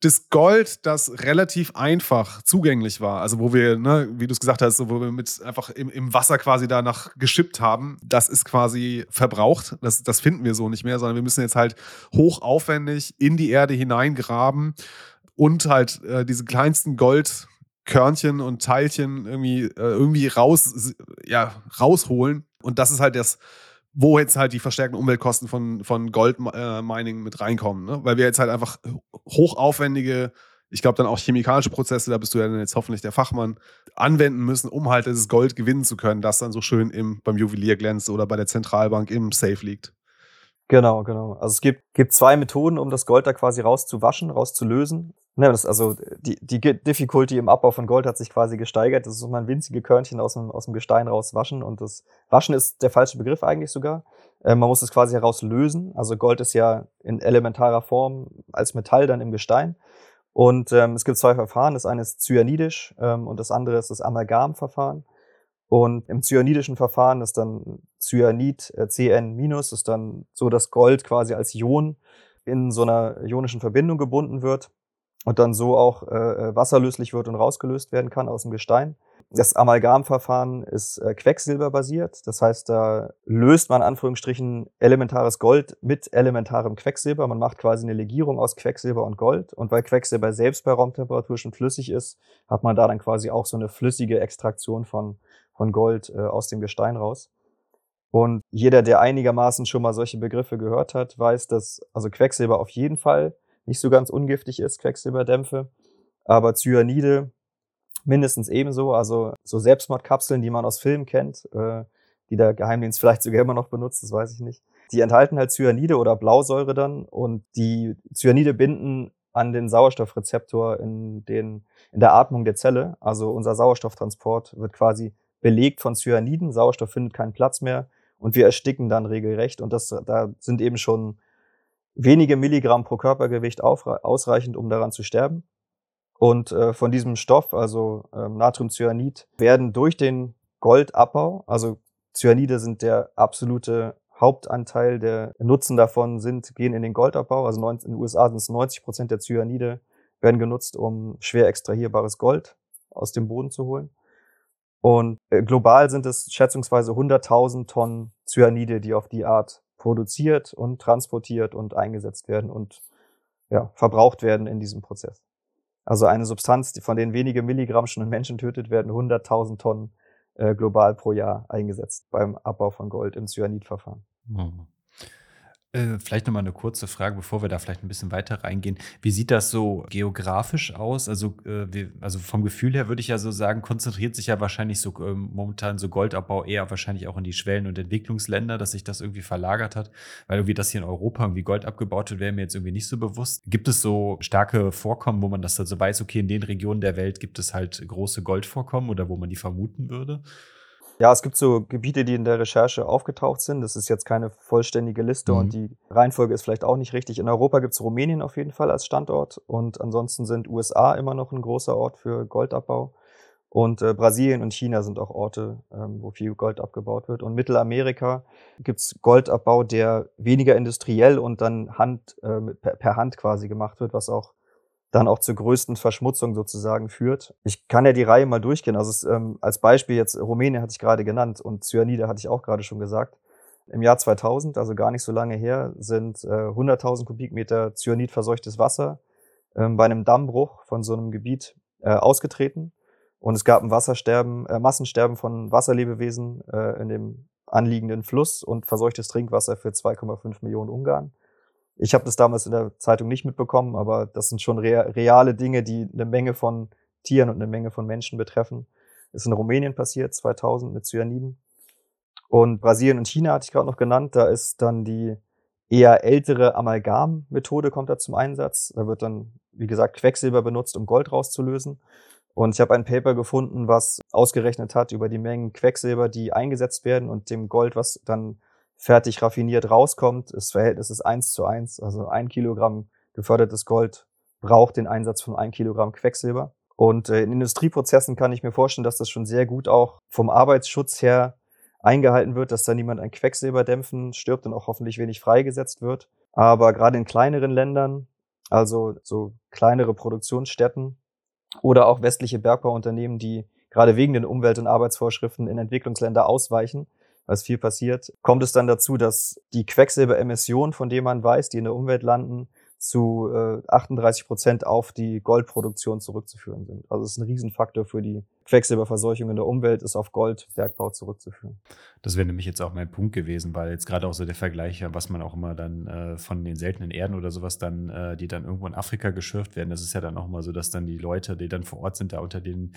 das Gold, das relativ einfach zugänglich war, also wo wir, ne, wie du es gesagt hast, wo wir mit einfach im, im Wasser quasi danach geschippt haben, das ist quasi verbraucht. Das, das finden wir so nicht mehr, sondern wir müssen jetzt halt hochaufwendig in die Erde hineingraben und halt äh, diese kleinsten Goldkörnchen und Teilchen irgendwie, äh, irgendwie raus, ja, rausholen. Und das ist halt das, wo jetzt halt die verstärkten Umweltkosten von, von Goldmining mit reinkommen. Ne? Weil wir jetzt halt einfach hochaufwendige, ich glaube dann auch chemikalische Prozesse, da bist du ja dann jetzt hoffentlich der Fachmann, anwenden müssen, um halt dieses Gold gewinnen zu können, das dann so schön im, beim Juwelier glänzt oder bei der Zentralbank im Safe liegt. Genau, genau. Also es gibt, gibt zwei Methoden, um das Gold da quasi rauszuwaschen, rauszulösen. Ne, das, also die, die Difficulty im Abbau von Gold hat sich quasi gesteigert. Das ist mal ein winzige Körnchen aus dem, aus dem Gestein rauswaschen. Und das Waschen ist der falsche Begriff eigentlich sogar. Äh, man muss es quasi herauslösen. Also Gold ist ja in elementarer Form als Metall dann im Gestein. Und ähm, es gibt zwei Verfahren. Das eine ist cyanidisch ähm, und das andere ist das Amalgamverfahren. Und im cyanidischen Verfahren ist dann Cyanid, äh, Cn-, ist dann so, dass Gold quasi als Ion in so einer ionischen Verbindung gebunden wird. Und dann so auch äh, äh, wasserlöslich wird und rausgelöst werden kann aus dem Gestein. Das Amalgamverfahren ist äh, quecksilberbasiert. Das heißt, da löst man Anführungsstrichen elementares Gold mit elementarem Quecksilber. Man macht quasi eine Legierung aus Quecksilber und Gold. Und weil Quecksilber selbst bei Raumtemperatur schon flüssig ist, hat man da dann quasi auch so eine flüssige Extraktion von, von Gold äh, aus dem Gestein raus. Und jeder, der einigermaßen schon mal solche Begriffe gehört hat, weiß, dass also Quecksilber auf jeden Fall nicht so ganz ungiftig ist, Quecksilberdämpfe. Aber Cyanide mindestens ebenso. Also so Selbstmordkapseln, die man aus Filmen kennt, äh, die der Geheimdienst [laughs] vielleicht sogar immer noch benutzt, das weiß ich nicht. Die enthalten halt Cyanide oder Blausäure dann und die Cyanide binden an den Sauerstoffrezeptor in, den, in der Atmung der Zelle. Also unser Sauerstofftransport wird quasi belegt von Cyaniden. Sauerstoff findet keinen Platz mehr und wir ersticken dann regelrecht. Und das, da sind eben schon wenige Milligramm pro Körpergewicht ausreichend, um daran zu sterben. Und äh, von diesem Stoff, also äh, Natriumcyanid, werden durch den Goldabbau, also Cyanide sind der absolute Hauptanteil der Nutzen davon sind, gehen in den Goldabbau. Also in den USA sind es 90 Prozent der Cyanide werden genutzt, um schwer extrahierbares Gold aus dem Boden zu holen. Und äh, global sind es schätzungsweise 100.000 Tonnen Cyanide, die auf die Art produziert und transportiert und eingesetzt werden und ja, verbraucht werden in diesem Prozess. Also eine Substanz, von denen wenige Milligramm schon einen Menschen tötet, werden 100.000 Tonnen äh, global pro Jahr eingesetzt beim Abbau von Gold im Cyanidverfahren. Mhm. Äh, vielleicht nochmal eine kurze Frage, bevor wir da vielleicht ein bisschen weiter reingehen. Wie sieht das so geografisch aus? Also, äh, also vom Gefühl her würde ich ja so sagen, konzentriert sich ja wahrscheinlich so äh, momentan so Goldabbau eher wahrscheinlich auch in die Schwellen- und Entwicklungsländer, dass sich das irgendwie verlagert hat, weil irgendwie das hier in Europa irgendwie Gold abgebaut wird, wäre mir jetzt irgendwie nicht so bewusst. Gibt es so starke Vorkommen, wo man das dann so weiß, okay, in den Regionen der Welt gibt es halt große Goldvorkommen oder wo man die vermuten würde? Ja, es gibt so Gebiete, die in der Recherche aufgetaucht sind. Das ist jetzt keine vollständige Liste mhm. und die Reihenfolge ist vielleicht auch nicht richtig. In Europa gibt es Rumänien auf jeden Fall als Standort und ansonsten sind USA immer noch ein großer Ort für Goldabbau. Und äh, Brasilien und China sind auch Orte, ähm, wo viel Gold abgebaut wird. Und Mittelamerika gibt's Goldabbau, der weniger industriell und dann Hand, äh, per, per Hand quasi gemacht wird, was auch dann auch zur größten Verschmutzung sozusagen führt. Ich kann ja die Reihe mal durchgehen. Also es, ähm, als Beispiel jetzt Rumänien hatte ich gerade genannt und Cyanide hatte ich auch gerade schon gesagt. Im Jahr 2000, also gar nicht so lange her, sind äh, 100.000 Kubikmeter Cyanidverseuchtes Wasser ähm, bei einem Dammbruch von so einem Gebiet äh, ausgetreten. Und es gab ein Wassersterben, äh, Massensterben von Wasserlebewesen äh, in dem anliegenden Fluss und verseuchtes Trinkwasser für 2,5 Millionen Ungarn. Ich habe das damals in der Zeitung nicht mitbekommen, aber das sind schon reale Dinge, die eine Menge von Tieren und eine Menge von Menschen betreffen. Ist in Rumänien passiert, 2000 mit Cyaniden. Und Brasilien und China hatte ich gerade noch genannt. Da ist dann die eher ältere Amalgam-Methode kommt da zum Einsatz. Da wird dann, wie gesagt, Quecksilber benutzt, um Gold rauszulösen. Und ich habe ein Paper gefunden, was ausgerechnet hat über die Mengen Quecksilber, die eingesetzt werden und dem Gold, was dann fertig raffiniert rauskommt. Das Verhältnis ist eins zu eins. Also ein Kilogramm gefördertes Gold braucht den Einsatz von ein Kilogramm Quecksilber. Und äh, in Industrieprozessen kann ich mir vorstellen, dass das schon sehr gut auch vom Arbeitsschutz her eingehalten wird, dass da niemand ein Quecksilberdämpfen stirbt und auch hoffentlich wenig freigesetzt wird. Aber gerade in kleineren Ländern, also so kleinere Produktionsstätten oder auch westliche Bergbauunternehmen, die gerade wegen den Umwelt- und Arbeitsvorschriften in Entwicklungsländer ausweichen, was viel passiert, kommt es dann dazu, dass die Quecksilberemissionen, von denen man weiß, die in der Umwelt landen, zu äh, 38 Prozent auf die Goldproduktion zurückzuführen sind. Also es ist ein Riesenfaktor für die Quecksilberverseuchung in der Umwelt, ist auf Goldbergbau zurückzuführen. Das wäre nämlich jetzt auch mein Punkt gewesen, weil jetzt gerade auch so der Vergleich, was man auch immer dann äh, von den seltenen Erden oder sowas dann, äh, die dann irgendwo in Afrika geschürft werden, das ist ja dann auch mal so, dass dann die Leute, die dann vor Ort sind, da unter den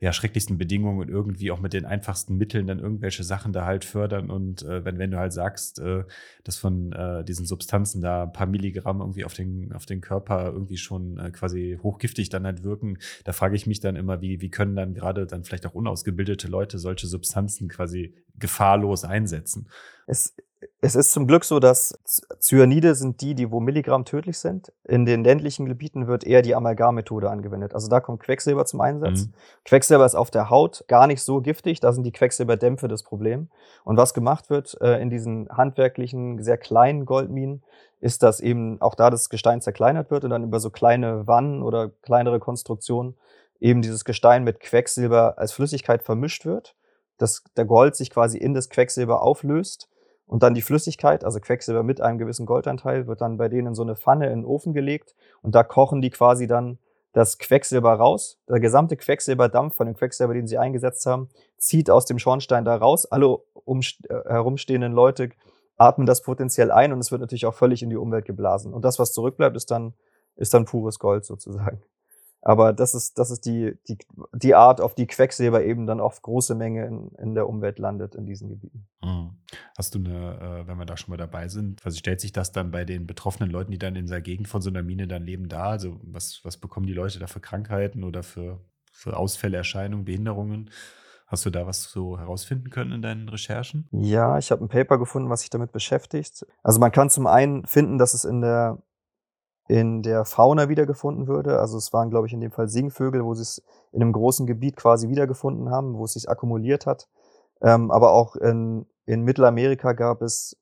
ja, schrecklichsten Bedingungen und irgendwie auch mit den einfachsten Mitteln dann irgendwelche Sachen da halt fördern. Und äh, wenn, wenn du halt sagst, äh, dass von äh, diesen Substanzen da ein paar Milligramm irgendwie auf den, auf den Körper irgendwie schon äh, quasi hochgiftig dann halt wirken, da frage ich mich dann immer, wie, wie können dann gerade dann vielleicht auch unausgebildete Leute solche Substanzen quasi gefahrlos einsetzen. Es es ist zum Glück so, dass Cyanide sind die, die wo Milligramm tödlich sind. In den ländlichen Gebieten wird eher die Amalgammethode angewendet. Also da kommt Quecksilber zum Einsatz. Mhm. Quecksilber ist auf der Haut gar nicht so giftig. Da sind die Quecksilberdämpfe das Problem. Und was gemacht wird äh, in diesen handwerklichen, sehr kleinen Goldminen, ist, dass eben auch da das Gestein zerkleinert wird und dann über so kleine Wannen oder kleinere Konstruktionen eben dieses Gestein mit Quecksilber als Flüssigkeit vermischt wird. Dass der Gold sich quasi in das Quecksilber auflöst und dann die Flüssigkeit, also Quecksilber mit einem gewissen Goldanteil, wird dann bei denen in so eine Pfanne in den Ofen gelegt und da kochen die quasi dann das Quecksilber raus. Der gesamte Quecksilberdampf von dem Quecksilber, den sie eingesetzt haben, zieht aus dem Schornstein da raus. Alle um, äh, herumstehenden Leute atmen das potenziell ein und es wird natürlich auch völlig in die Umwelt geblasen. Und das, was zurückbleibt, ist dann, ist dann pures Gold sozusagen. Aber das ist, das ist die, die, die Art, auf die Quecksilber eben dann auf große Menge in, in der Umwelt landet in diesen Gebieten. Mhm. Hast du eine, äh, wenn wir da schon mal dabei sind, also stellt sich das dann bei den betroffenen Leuten, die dann in dieser Gegend von so einer Mine dann leben, da? Also was, was bekommen die Leute da für Krankheiten oder für, für Ausfälle, Erscheinungen, Behinderungen? Hast du da was so herausfinden können in deinen Recherchen? Ja, ich habe ein Paper gefunden, was sich damit beschäftigt. Also man kann zum einen finden, dass es in der in der Fauna wiedergefunden würde. Also es waren, glaube ich, in dem Fall Singvögel, wo sie es in einem großen Gebiet quasi wiedergefunden haben, wo es sich akkumuliert hat. Ähm, aber auch in, in Mittelamerika gab es,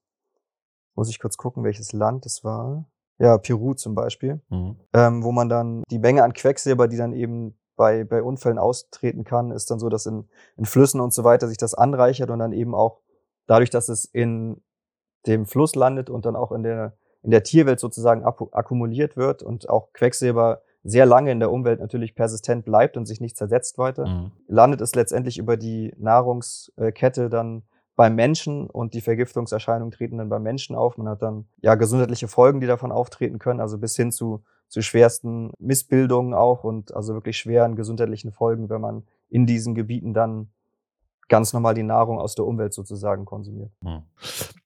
muss ich kurz gucken, welches Land es war. Ja, Peru zum Beispiel, mhm. ähm, wo man dann die Menge an Quecksilber, die dann eben bei, bei Unfällen austreten kann, ist dann so, dass in, in Flüssen und so weiter sich das anreichert und dann eben auch dadurch, dass es in dem Fluss landet und dann auch in der in der Tierwelt sozusagen akkumuliert wird und auch Quecksilber sehr lange in der Umwelt natürlich persistent bleibt und sich nicht zersetzt weiter, mhm. landet es letztendlich über die Nahrungskette dann beim Menschen und die Vergiftungserscheinungen treten dann beim Menschen auf. Man hat dann ja gesundheitliche Folgen, die davon auftreten können, also bis hin zu, zu schwersten Missbildungen auch und also wirklich schweren gesundheitlichen Folgen, wenn man in diesen Gebieten dann ganz normal die Nahrung aus der Umwelt sozusagen konsumiert.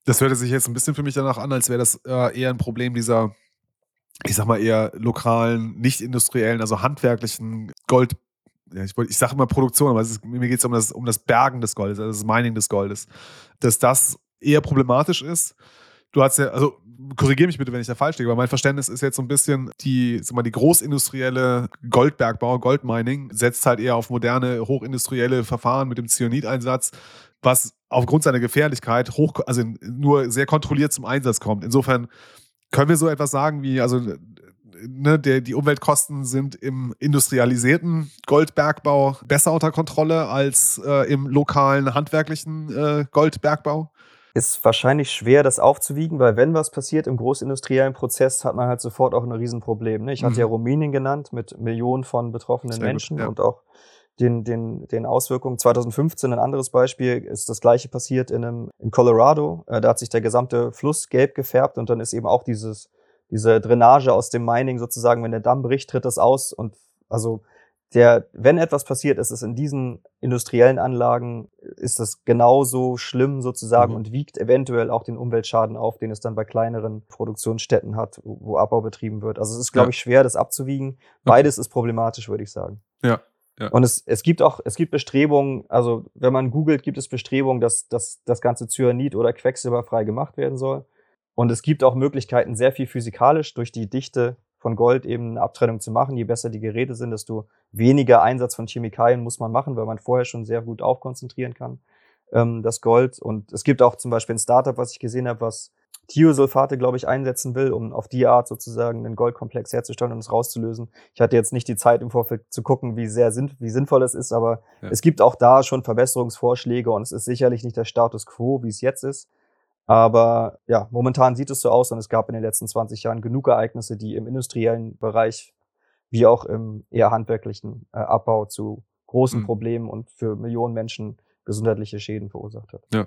Das hörte sich jetzt ein bisschen für mich danach an, als wäre das äh, eher ein Problem dieser, ich sag mal, eher lokalen, nicht industriellen, also handwerklichen Gold. Ich, ich sage immer Produktion, aber ist, mir geht es um das, um das Bergen des Goldes, also das Mining des Goldes. Dass das eher problematisch ist. Du hast ja, also korrigiere mich bitte, wenn ich da falsch liege, aber mein Verständnis ist jetzt so ein bisschen, die, sag mal, die großindustrielle Goldbergbau, Goldmining, setzt halt eher auf moderne, hochindustrielle Verfahren mit dem Cyanideinsatz, was aufgrund seiner Gefährlichkeit hoch, also nur sehr kontrolliert zum Einsatz kommt. Insofern können wir so etwas sagen wie, also Ne, der, die Umweltkosten sind im industrialisierten Goldbergbau besser unter Kontrolle als äh, im lokalen handwerklichen äh, Goldbergbau? Ist wahrscheinlich schwer, das aufzuwiegen, weil wenn was passiert im großindustriellen Prozess, hat man halt sofort auch ein Riesenproblem. Ne? Ich mhm. hatte ja mhm. Rumänien genannt mit Millionen von betroffenen Sehr Menschen gut, ja. und auch den, den, den Auswirkungen. 2015 ein anderes Beispiel ist das gleiche passiert in, einem, in Colorado. Äh, da hat sich der gesamte Fluss gelb gefärbt und dann ist eben auch dieses, diese Drainage aus dem Mining sozusagen, wenn der Damm bricht, tritt das aus und also der, wenn etwas passiert, ist es in diesen industriellen Anlagen, ist das genauso schlimm sozusagen mhm. und wiegt eventuell auch den Umweltschaden auf, den es dann bei kleineren Produktionsstätten hat, wo Abbau betrieben wird. Also es ist, glaube ja. ich, schwer, das abzuwiegen. Beides ist problematisch, würde ich sagen. Ja. Ja. Und es, es gibt auch, es gibt Bestrebungen, also wenn man googelt, gibt es Bestrebungen, dass, dass das ganze Cyanid oder Quecksilber frei gemacht werden soll. Und es gibt auch Möglichkeiten, sehr viel physikalisch durch die Dichte von Gold eben eine Abtrennung zu machen. Je besser die Geräte sind, desto weniger Einsatz von Chemikalien muss man machen, weil man vorher schon sehr gut aufkonzentrieren kann, ähm, das Gold. Und es gibt auch zum Beispiel ein Startup, was ich gesehen habe, was Thiosulfate, glaube ich, einsetzen will, um auf die Art sozusagen einen Goldkomplex herzustellen und es rauszulösen. Ich hatte jetzt nicht die Zeit im Vorfeld zu gucken, wie sehr sinn wie sinnvoll es ist, aber ja. es gibt auch da schon Verbesserungsvorschläge und es ist sicherlich nicht der Status quo, wie es jetzt ist. Aber ja, momentan sieht es so aus und es gab in den letzten 20 Jahren genug Ereignisse, die im industriellen Bereich wie auch im eher handwerklichen äh, Abbau zu großen mhm. Problemen und für Millionen Menschen gesundheitliche Schäden verursacht hat. Ja.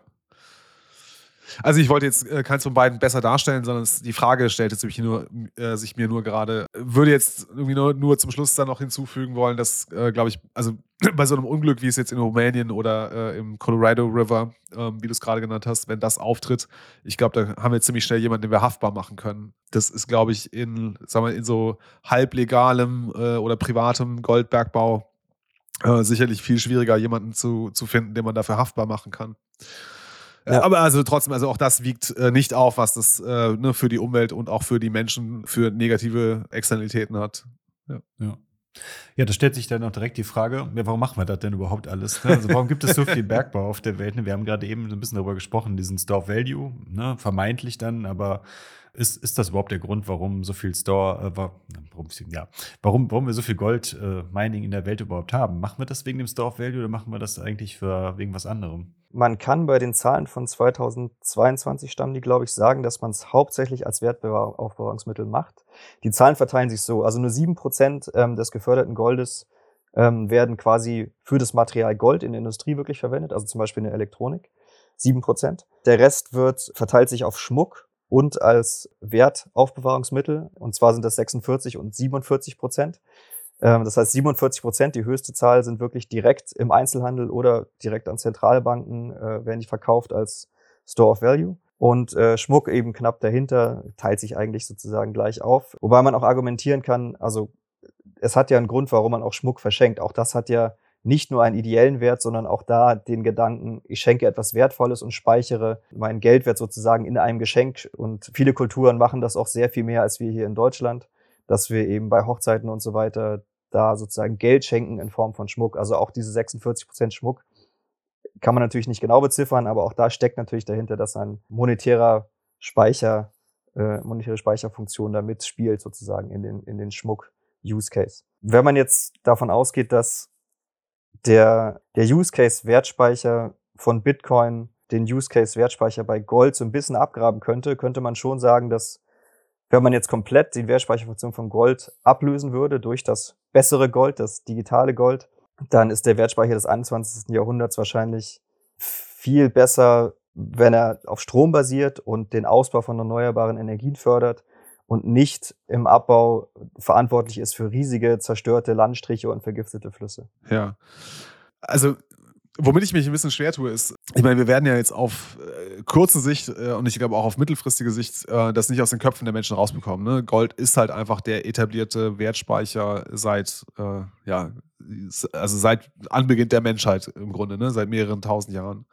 Also ich wollte jetzt äh, keins von beiden besser darstellen, sondern die Frage stellte sich, nur, äh, sich mir nur gerade. Würde jetzt irgendwie nur, nur zum Schluss dann noch hinzufügen wollen, dass, äh, glaube ich, also [clears throat] bei so einem Unglück, wie es jetzt in Rumänien oder äh, im Colorado River, ähm, wie du es gerade genannt hast, wenn das auftritt, ich glaube, da haben wir ziemlich schnell jemanden, den wir haftbar machen können. Das ist, glaube ich, in, sagen wir, in so halblegalem äh, oder privatem Goldbergbau äh, sicherlich viel schwieriger, jemanden zu, zu finden, den man dafür haftbar machen kann. Ja. Aber also trotzdem, also auch das wiegt äh, nicht auf, was das äh, ne, für die Umwelt und auch für die Menschen für negative Externalitäten hat. Ja. ja. Ja, da stellt sich dann auch direkt die Frage, ja, warum machen wir das denn überhaupt alles? Ne? Also warum gibt es so viel [laughs] Bergbau auf der Welt? Ne? Wir haben gerade eben so ein bisschen darüber gesprochen, diesen Store Value, ne? vermeintlich dann, aber ist, ist das überhaupt der Grund, warum so viel Store, äh, warum, ja, warum, warum wir so viel Gold-Mining äh, in der Welt überhaupt haben? Machen wir das wegen dem Store Value oder machen wir das eigentlich für, wegen was anderem? Man kann bei den Zahlen von 2022 stammen die, glaube ich, sagen, dass man es hauptsächlich als Wertaufbewahrungsmittel macht. Die Zahlen verteilen sich so. Also nur sieben Prozent ähm, des geförderten Goldes ähm, werden quasi für das Material Gold in der Industrie wirklich verwendet, also zum Beispiel in der Elektronik. Sieben Prozent. Der Rest wird, verteilt sich auf Schmuck, und als Wertaufbewahrungsmittel. Und zwar sind das 46 und 47 Prozent. Ähm, das heißt, 47 Prozent, die höchste Zahl, sind wirklich direkt im Einzelhandel oder direkt an Zentralbanken, äh, werden die verkauft als Store of Value. Und äh, Schmuck eben knapp dahinter, teilt sich eigentlich sozusagen gleich auf. Wobei man auch argumentieren kann, also es hat ja einen Grund, warum man auch Schmuck verschenkt. Auch das hat ja nicht nur einen ideellen Wert, sondern auch da den Gedanken, ich schenke etwas Wertvolles und speichere meinen Geldwert sozusagen in einem Geschenk. Und viele Kulturen machen das auch sehr viel mehr als wir hier in Deutschland, dass wir eben bei Hochzeiten und so weiter da sozusagen Geld schenken in Form von Schmuck. Also auch diese 46 Prozent Schmuck kann man natürlich nicht genau beziffern, aber auch da steckt natürlich dahinter, dass ein monetärer Speicher, äh, monetäre Speicherfunktion da mitspielt sozusagen in den, in den Schmuck-Use-Case. Wenn man jetzt davon ausgeht, dass der, der Use Case Wertspeicher von Bitcoin den Use Case Wertspeicher bei Gold so ein bisschen abgraben könnte, könnte man schon sagen, dass wenn man jetzt komplett die Wertspeicherfunktion von Gold ablösen würde durch das bessere Gold, das digitale Gold, dann ist der Wertspeicher des 21. Jahrhunderts wahrscheinlich viel besser, wenn er auf Strom basiert und den Ausbau von erneuerbaren Energien fördert und nicht im Abbau verantwortlich ist für riesige zerstörte Landstriche und vergiftete Flüsse. Ja. Also Womit ich mich ein bisschen schwer tue, ist, ich meine, wir werden ja jetzt auf äh, kurze Sicht äh, und ich glaube auch auf mittelfristige Sicht äh, das nicht aus den Köpfen der Menschen rausbekommen. Ne? Gold ist halt einfach der etablierte Wertspeicher seit, äh, ja, also seit Anbeginn der Menschheit im Grunde, ne? seit mehreren tausend Jahren.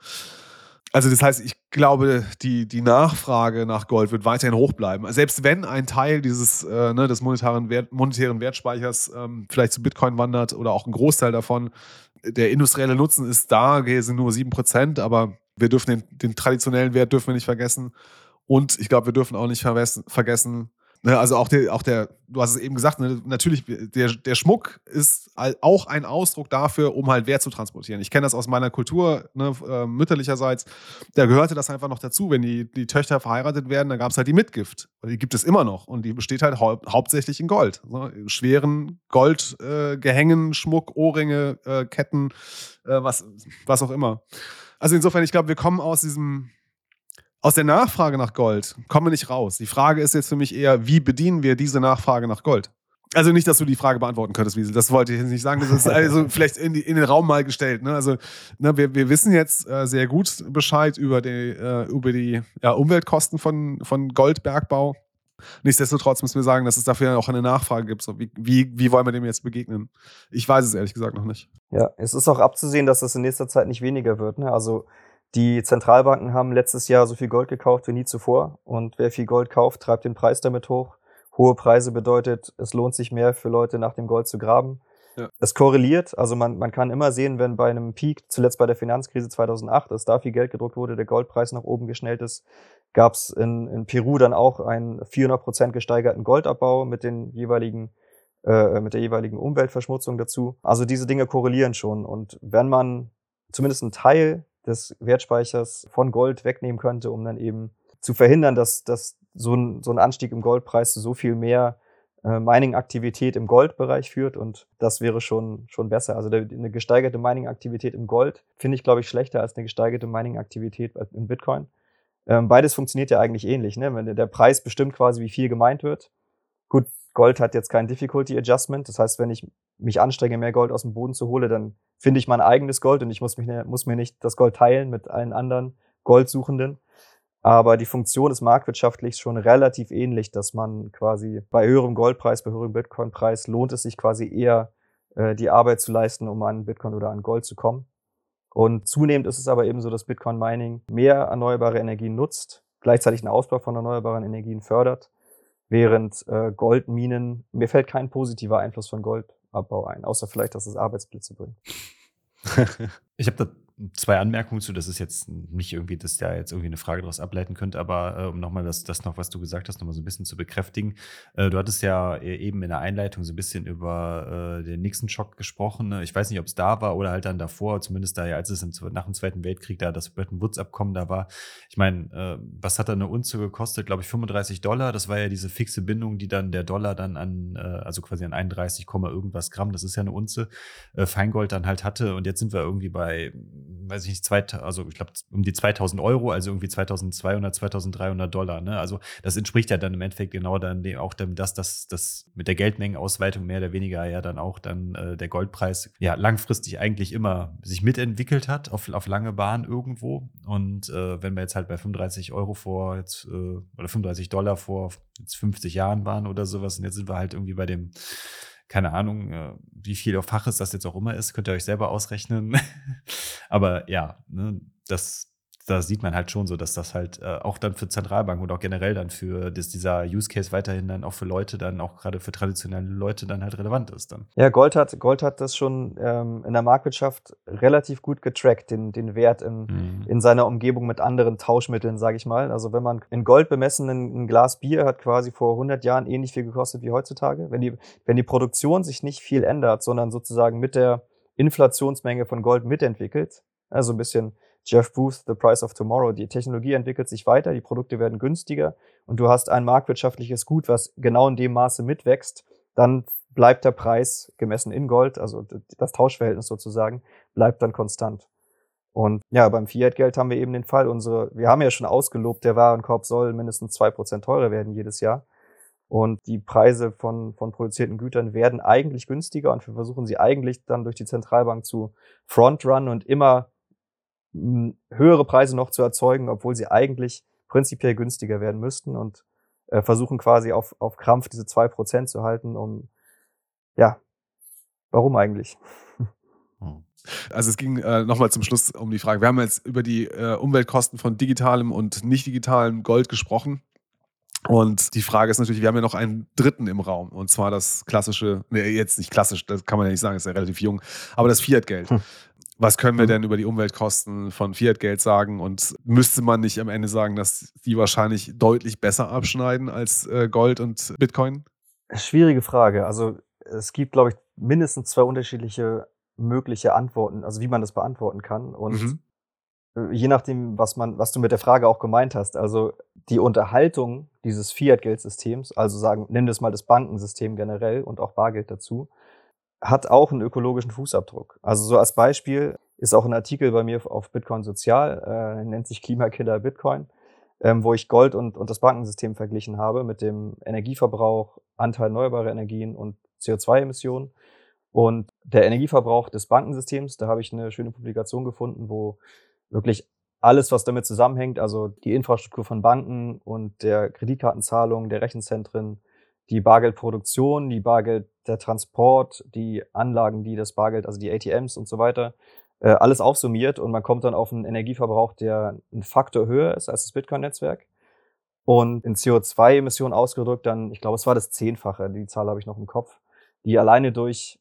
Also das heißt, ich glaube, die, die Nachfrage nach Gold wird weiterhin hoch bleiben. Selbst wenn ein Teil dieses äh, ne, des monetären, Wert, monetären Wertspeichers ähm, vielleicht zu Bitcoin wandert oder auch ein Großteil davon, der industrielle Nutzen ist da, sind nur 7%, aber wir dürfen den, den traditionellen Wert dürfen wir nicht vergessen. Und ich glaube, wir dürfen auch nicht vergessen, Ne, also auch der, auch der, du hast es eben gesagt, ne, natürlich, der, der Schmuck ist auch ein Ausdruck dafür, um halt Wert zu transportieren. Ich kenne das aus meiner Kultur, ne, äh, mütterlicherseits. Da gehörte das einfach noch dazu. Wenn die, die Töchter verheiratet werden, dann gab es halt die Mitgift. Die gibt es immer noch. Und die besteht halt hau hauptsächlich in Gold. Ne? Schweren Goldgehängen, äh, Schmuck, Ohrringe, äh, Ketten, äh, was, was auch immer. Also insofern, ich glaube, wir kommen aus diesem aus der Nachfrage nach Gold kommen wir nicht raus. Die Frage ist jetzt für mich eher, wie bedienen wir diese Nachfrage nach Gold? Also nicht, dass du die Frage beantworten könntest, Wiesel. Das wollte ich jetzt nicht sagen. Das ist also [laughs] vielleicht in, die, in den Raum mal gestellt. Ne? Also ne, wir, wir wissen jetzt äh, sehr gut Bescheid über die, äh, über die ja, Umweltkosten von, von Goldbergbau. Nichtsdestotrotz müssen wir sagen, dass es dafür auch eine Nachfrage gibt. So, wie, wie, wie wollen wir dem jetzt begegnen? Ich weiß es ehrlich gesagt noch nicht. Ja, es ist auch abzusehen, dass das in nächster Zeit nicht weniger wird. Ne? Also die Zentralbanken haben letztes Jahr so viel Gold gekauft wie nie zuvor. Und wer viel Gold kauft, treibt den Preis damit hoch. Hohe Preise bedeutet, es lohnt sich mehr für Leute nach dem Gold zu graben. Ja. Es korreliert, also man, man kann immer sehen, wenn bei einem Peak, zuletzt bei der Finanzkrise 2008, dass da viel Geld gedruckt wurde, der Goldpreis nach oben geschnellt ist, gab es in, in Peru dann auch einen 400 Prozent gesteigerten Goldabbau mit den jeweiligen äh, mit der jeweiligen Umweltverschmutzung dazu. Also diese Dinge korrelieren schon und wenn man zumindest einen Teil des Wertspeichers von Gold wegnehmen könnte, um dann eben zu verhindern, dass, dass so, ein, so ein Anstieg im Goldpreis zu so viel mehr Mining-Aktivität im Goldbereich führt und das wäre schon, schon besser. Also eine gesteigerte Mining-Aktivität im Gold finde ich, glaube ich, schlechter als eine gesteigerte Mining-Aktivität in Bitcoin. Ähm, beides funktioniert ja eigentlich ähnlich. Ne? Wenn der, Preis bestimmt quasi, wie viel gemeint wird. Gut, Gold hat jetzt kein Difficulty Adjustment. Das heißt, wenn ich mich anstrenge, mehr Gold aus dem Boden zu holen, dann finde ich mein eigenes Gold und ich muss, mich, ne, muss mir nicht das Gold teilen mit allen anderen Goldsuchenden. Aber die Funktion ist marktwirtschaftlich schon relativ ähnlich, dass man quasi bei höherem Goldpreis, bei höherem Bitcoin-Preis lohnt es sich quasi eher, äh, die Arbeit zu leisten, um an Bitcoin oder an Gold zu kommen. Und zunehmend ist es aber eben so, dass Bitcoin Mining mehr erneuerbare Energien nutzt, gleichzeitig einen Ausbau von erneuerbaren Energien fördert, während äh, Goldminen, mir fällt kein positiver Einfluss von Goldabbau ein, außer vielleicht, dass es Arbeitsplätze bringt. [laughs] ich habe da zwei Anmerkungen zu. Das ist jetzt nicht irgendwie, dass da jetzt irgendwie eine Frage daraus ableiten könnte, aber äh, um nochmal das, das noch, was du gesagt hast, nochmal so ein bisschen zu bekräftigen. Äh, du hattest ja e-, eben in der Einleitung so ein bisschen über äh, den Nixon-Schock gesprochen. Ne? Ich weiß nicht, ob es da war oder halt dann davor, zumindest da ja, als es im, nach dem Zweiten Weltkrieg da das Bretton Woods-Abkommen da war. Ich meine, äh, was hat da eine Unze gekostet? Glaube ich 35 Dollar. Das war ja diese fixe Bindung, die dann der Dollar dann an, äh, also quasi an 31, irgendwas Gramm, das ist ja eine Unze, äh, Feingold dann halt hatte. Und jetzt sind wir irgendwie bei weiß ich nicht, zwei, also ich glaube um die 2000 Euro, also irgendwie 2200, 2300 Dollar. Ne? Also das entspricht ja dann im Endeffekt genau dann dem, auch dem, dass das, das mit der Geldmengenausweitung mehr oder weniger ja dann auch dann äh, der Goldpreis ja langfristig eigentlich immer sich mitentwickelt hat auf, auf lange Bahn irgendwo. Und äh, wenn wir jetzt halt bei 35 Euro vor jetzt äh, oder 35 Dollar vor jetzt 50 Jahren waren oder sowas und jetzt sind wir halt irgendwie bei dem keine Ahnung, äh, wie viel auf Faches das jetzt auch immer ist, könnt ihr euch selber ausrechnen. [laughs] Aber ja, ne, das da sieht man halt schon so, dass das halt äh, auch dann für Zentralbanken und auch generell dann für das, dieser Use Case weiterhin dann auch für Leute dann auch gerade für traditionelle Leute dann halt relevant ist dann. Ja, Gold hat Gold hat das schon ähm, in der Marktwirtschaft relativ gut getrackt, den, den Wert in, mhm. in seiner Umgebung mit anderen Tauschmitteln, sage ich mal. Also wenn man in Gold bemessen ein, ein Glas Bier hat quasi vor 100 Jahren ähnlich viel gekostet wie heutzutage. Wenn die wenn die Produktion sich nicht viel ändert, sondern sozusagen mit der Inflationsmenge von Gold mitentwickelt, also ein bisschen Jeff Booth, The Price of Tomorrow. Die Technologie entwickelt sich weiter, die Produkte werden günstiger und du hast ein marktwirtschaftliches Gut, was genau in dem Maße mitwächst, dann bleibt der Preis gemessen in Gold, also das Tauschverhältnis sozusagen, bleibt dann konstant. Und ja, beim Fiat-Geld haben wir eben den Fall, unsere, wir haben ja schon ausgelobt, der Warenkorb soll mindestens zwei Prozent teurer werden jedes Jahr. Und die Preise von, von produzierten Gütern werden eigentlich günstiger und wir versuchen sie eigentlich dann durch die Zentralbank zu frontrun und immer höhere Preise noch zu erzeugen, obwohl sie eigentlich prinzipiell günstiger werden müssten und äh, versuchen quasi auf, auf Krampf diese zwei Prozent zu halten, um ja, warum eigentlich? Hm. Also es ging äh, nochmal zum Schluss um die Frage. Wir haben jetzt über die äh, Umweltkosten von digitalem und nicht digitalem Gold gesprochen. Und die Frage ist natürlich, wir haben ja noch einen dritten im Raum, und zwar das klassische, nee, jetzt nicht klassisch, das kann man ja nicht sagen, ist ja relativ jung, aber das Fiat-Geld. Hm. Was können wir mhm. denn über die Umweltkosten von Fiat-Geld sagen? Und müsste man nicht am Ende sagen, dass die wahrscheinlich deutlich besser abschneiden als äh, Gold und Bitcoin? Schwierige Frage. Also es gibt, glaube ich, mindestens zwei unterschiedliche mögliche Antworten, also wie man das beantworten kann. Und mhm. Äh, je nachdem, was man, was du mit der Frage auch gemeint hast, also die Unterhaltung dieses Fiat-Geldsystems, also sagen, nimm das mal das Bankensystem generell und auch Bargeld dazu, hat auch einen ökologischen Fußabdruck. Also so als Beispiel ist auch ein Artikel bei mir auf Bitcoin Sozial, äh, nennt sich Klimakiller Bitcoin, ähm, wo ich Gold und, und das Bankensystem verglichen habe mit dem Energieverbrauch, Anteil erneuerbarer Energien und CO2-Emissionen. Und der Energieverbrauch des Bankensystems, da habe ich eine schöne Publikation gefunden, wo wirklich alles, was damit zusammenhängt, also die Infrastruktur von Banken und der Kreditkartenzahlung, der Rechenzentren, die Bargeldproduktion, die Bargeld, der Transport, die Anlagen, die das Bargeld, also die ATMs und so weiter, äh, alles aufsummiert und man kommt dann auf einen Energieverbrauch, der ein Faktor höher ist als das Bitcoin-Netzwerk. Und in CO2-Emissionen ausgedrückt dann, ich glaube, es war das Zehnfache, die Zahl habe ich noch im Kopf, die alleine durch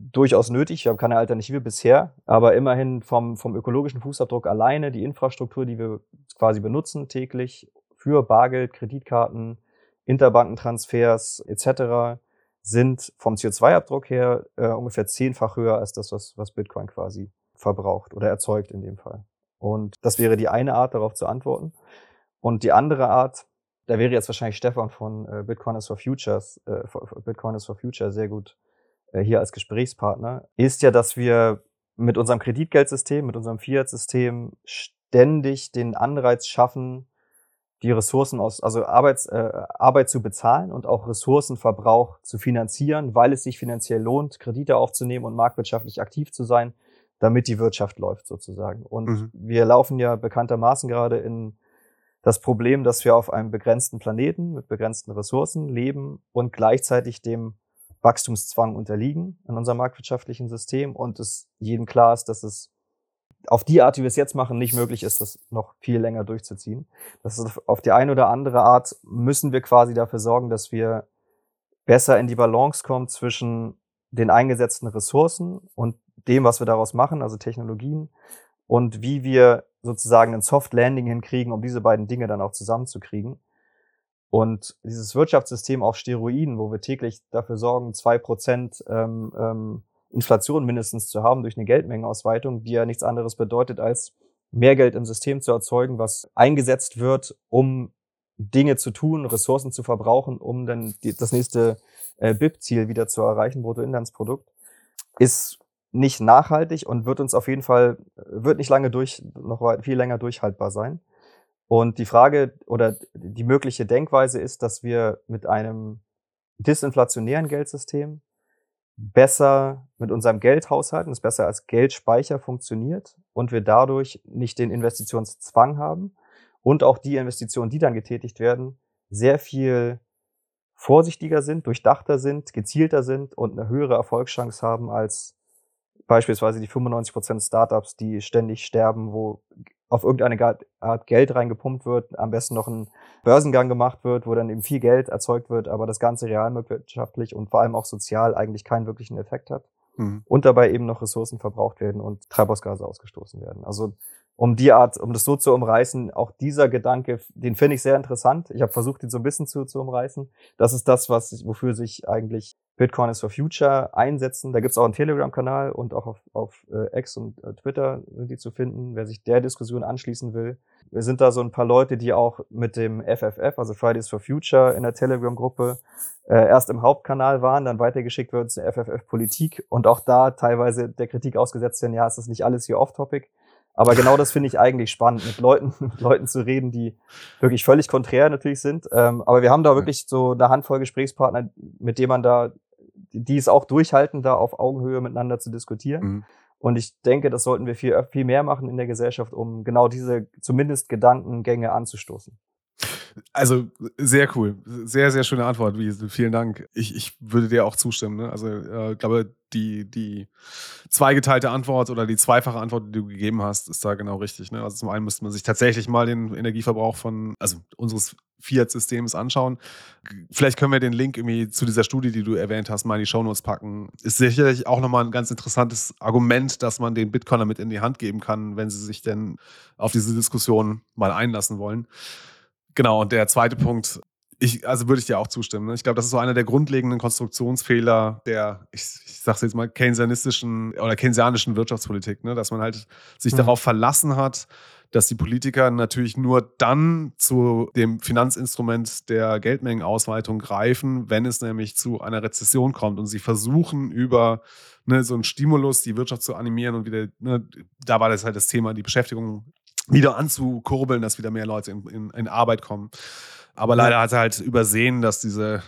durchaus nötig. Wir haben keine Alternative bisher, aber immerhin vom, vom ökologischen Fußabdruck alleine die Infrastruktur, die wir quasi benutzen täglich für Bargeld, Kreditkarten, Interbankentransfers etc. sind vom CO2-Abdruck her äh, ungefähr zehnfach höher als das, was, was Bitcoin quasi verbraucht oder erzeugt in dem Fall. Und das wäre die eine Art, darauf zu antworten. Und die andere Art, da wäre jetzt wahrscheinlich Stefan von äh, Bitcoin is for Futures, äh, Bitcoin is for Future sehr gut äh, hier als Gesprächspartner, ist ja, dass wir mit unserem Kreditgeldsystem, mit unserem Fiat-System ständig den Anreiz schaffen, die Ressourcen aus, also Arbeits, äh, Arbeit zu bezahlen und auch Ressourcenverbrauch zu finanzieren, weil es sich finanziell lohnt, Kredite aufzunehmen und marktwirtschaftlich aktiv zu sein, damit die Wirtschaft läuft sozusagen. Und mhm. wir laufen ja bekanntermaßen gerade in das Problem, dass wir auf einem begrenzten Planeten mit begrenzten Ressourcen leben und gleichzeitig dem Wachstumszwang unterliegen in unserem marktwirtschaftlichen System und es jedem klar ist, dass es auf die Art, wie wir es jetzt machen, nicht möglich ist, das noch viel länger durchzuziehen. Das ist auf die eine oder andere Art müssen wir quasi dafür sorgen, dass wir besser in die Balance kommen zwischen den eingesetzten Ressourcen und dem, was wir daraus machen, also Technologien, und wie wir sozusagen ein Soft Landing hinkriegen, um diese beiden Dinge dann auch zusammenzukriegen. Und dieses Wirtschaftssystem auf Steroiden, wo wir täglich dafür sorgen, zwei Prozent ähm, ähm, Inflation mindestens zu haben durch eine Geldmengenausweitung, die ja nichts anderes bedeutet, als mehr Geld im System zu erzeugen, was eingesetzt wird, um Dinge zu tun, Ressourcen zu verbrauchen, um dann die, das nächste äh, BIP-Ziel wieder zu erreichen, Bruttoinlandsprodukt, ist nicht nachhaltig und wird uns auf jeden Fall, wird nicht lange durch, noch viel länger durchhaltbar sein. Und die Frage oder die mögliche Denkweise ist, dass wir mit einem disinflationären Geldsystem besser mit unserem Geld haushalten, es besser als Geldspeicher funktioniert und wir dadurch nicht den Investitionszwang haben und auch die Investitionen, die dann getätigt werden, sehr viel vorsichtiger sind, durchdachter sind, gezielter sind und eine höhere Erfolgschance haben als beispielsweise die 95% Startups, die ständig sterben, wo auf irgendeine Art Geld reingepumpt wird, am besten noch ein Börsengang gemacht wird, wo dann eben viel Geld erzeugt wird, aber das Ganze realwirtschaftlich und vor allem auch sozial eigentlich keinen wirklichen Effekt hat. Mhm. Und dabei eben noch Ressourcen verbraucht werden und Treibhausgase ausgestoßen werden. Also um die Art, um das so zu umreißen, auch dieser Gedanke, den finde ich sehr interessant. Ich habe versucht, ihn so ein bisschen zu, zu umreißen. Das ist das, was wofür sich eigentlich Bitcoin is for Future einsetzen. Da gibt es auch einen Telegram-Kanal und auch auf, auf äh, X und äh, Twitter sind die zu finden, wer sich der Diskussion anschließen will. Wir sind da so ein paar Leute, die auch mit dem FFF, also Fridays for Future, in der Telegram-Gruppe äh, erst im Hauptkanal waren, dann weitergeschickt wird zur FFF Politik und auch da teilweise der Kritik ausgesetzt sind, ja, es ist nicht alles hier off-topic. Aber genau das finde ich eigentlich spannend, mit Leuten, [laughs] mit Leuten zu reden, die wirklich völlig konträr natürlich sind. Ähm, aber wir haben da wirklich so eine Handvoll Gesprächspartner, mit denen man da die es auch durchhalten, da auf Augenhöhe miteinander zu diskutieren. Mhm. Und ich denke, das sollten wir viel, viel mehr machen in der Gesellschaft, um genau diese zumindest Gedankengänge anzustoßen. Also sehr cool. Sehr, sehr schöne Antwort. Vielen Dank. Ich, ich würde dir auch zustimmen. Ne? Also ich äh, glaube, die, die zweigeteilte Antwort oder die zweifache Antwort, die du gegeben hast, ist da genau richtig. Ne? Also zum einen müsste man sich tatsächlich mal den Energieverbrauch von, also unseres Fiat-Systems anschauen. Vielleicht können wir den Link irgendwie zu dieser Studie, die du erwähnt hast, mal in die Shownotes packen. Ist sicherlich auch nochmal ein ganz interessantes Argument, dass man den Bitcoiner mit in die Hand geben kann, wenn sie sich denn auf diese Diskussion mal einlassen wollen. Genau, und der zweite Punkt, ich, also würde ich dir auch zustimmen. Ne? Ich glaube, das ist so einer der grundlegenden Konstruktionsfehler der, ich, ich sage jetzt mal, keynesianistischen oder keynesianischen Wirtschaftspolitik, ne? dass man halt sich mhm. darauf verlassen hat, dass die Politiker natürlich nur dann zu dem Finanzinstrument der Geldmengenausweitung greifen, wenn es nämlich zu einer Rezession kommt und sie versuchen über ne, so einen Stimulus die Wirtschaft zu animieren und wieder, ne, da war das halt das Thema, die Beschäftigung wieder anzukurbeln, dass wieder mehr Leute in, in, in Arbeit kommen. Aber leider hat er halt übersehen, dass diese,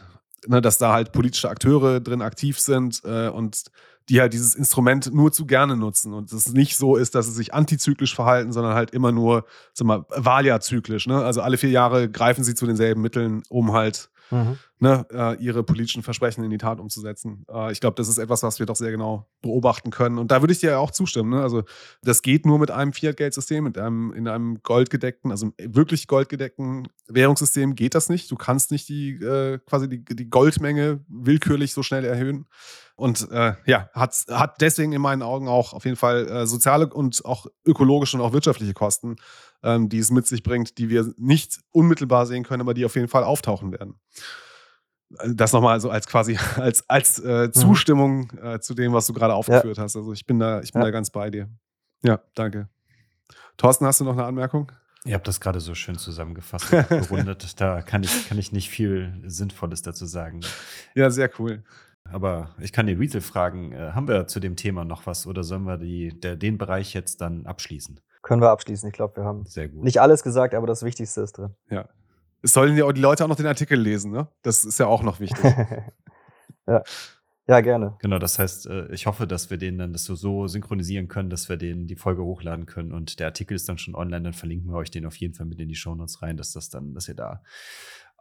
ne, dass da halt politische Akteure drin aktiv sind äh, und die halt dieses Instrument nur zu gerne nutzen und es nicht so ist, dass sie sich antizyklisch verhalten, sondern halt immer nur, sag mal, Wahljahrzyklisch. Ne? Also alle vier Jahre greifen sie zu denselben Mitteln, um halt mhm. ne, äh, ihre politischen Versprechen in die Tat umzusetzen. Äh, ich glaube, das ist etwas, was wir doch sehr genau beobachten können. Und da würde ich dir ja auch zustimmen. Ne? Also das geht nur mit einem Fiat-Geldsystem, mit einem in einem goldgedeckten, also wirklich goldgedeckten Währungssystem geht das nicht. Du kannst nicht die äh, quasi die, die Goldmenge willkürlich so schnell erhöhen. Und äh, ja, hat, hat deswegen in meinen Augen auch auf jeden Fall äh, soziale und auch ökologische und auch wirtschaftliche Kosten, ähm, die es mit sich bringt, die wir nicht unmittelbar sehen können, aber die auf jeden Fall auftauchen werden. Äh, das nochmal so als quasi [laughs] als, als äh, mhm. Zustimmung äh, zu dem, was du gerade aufgeführt ja. hast. Also ich bin da, ich bin ja. da ganz bei dir. Ja, danke. Thorsten, hast du noch eine Anmerkung? Ihr habt das gerade so schön zusammengefasst [laughs] und gerundet. da kann ich, kann ich nicht viel Sinnvolles dazu sagen. Ja, sehr cool. Aber ich kann den Weasel fragen, äh, haben wir zu dem Thema noch was oder sollen wir die, der, den Bereich jetzt dann abschließen? Können wir abschließen. Ich glaube, wir haben nicht alles gesagt, aber das Wichtigste ist drin. Ja. Es sollen ja auch die Leute auch noch den Artikel lesen, ne? Das ist ja auch noch wichtig. [laughs] ja. Ja, gerne. Genau, das heißt, äh, ich hoffe, dass wir den dann das so, so synchronisieren können, dass wir den die Folge hochladen können und der Artikel ist dann schon online, dann verlinken wir euch den auf jeden Fall mit in die Shownotes rein, dass das dann, dass ihr da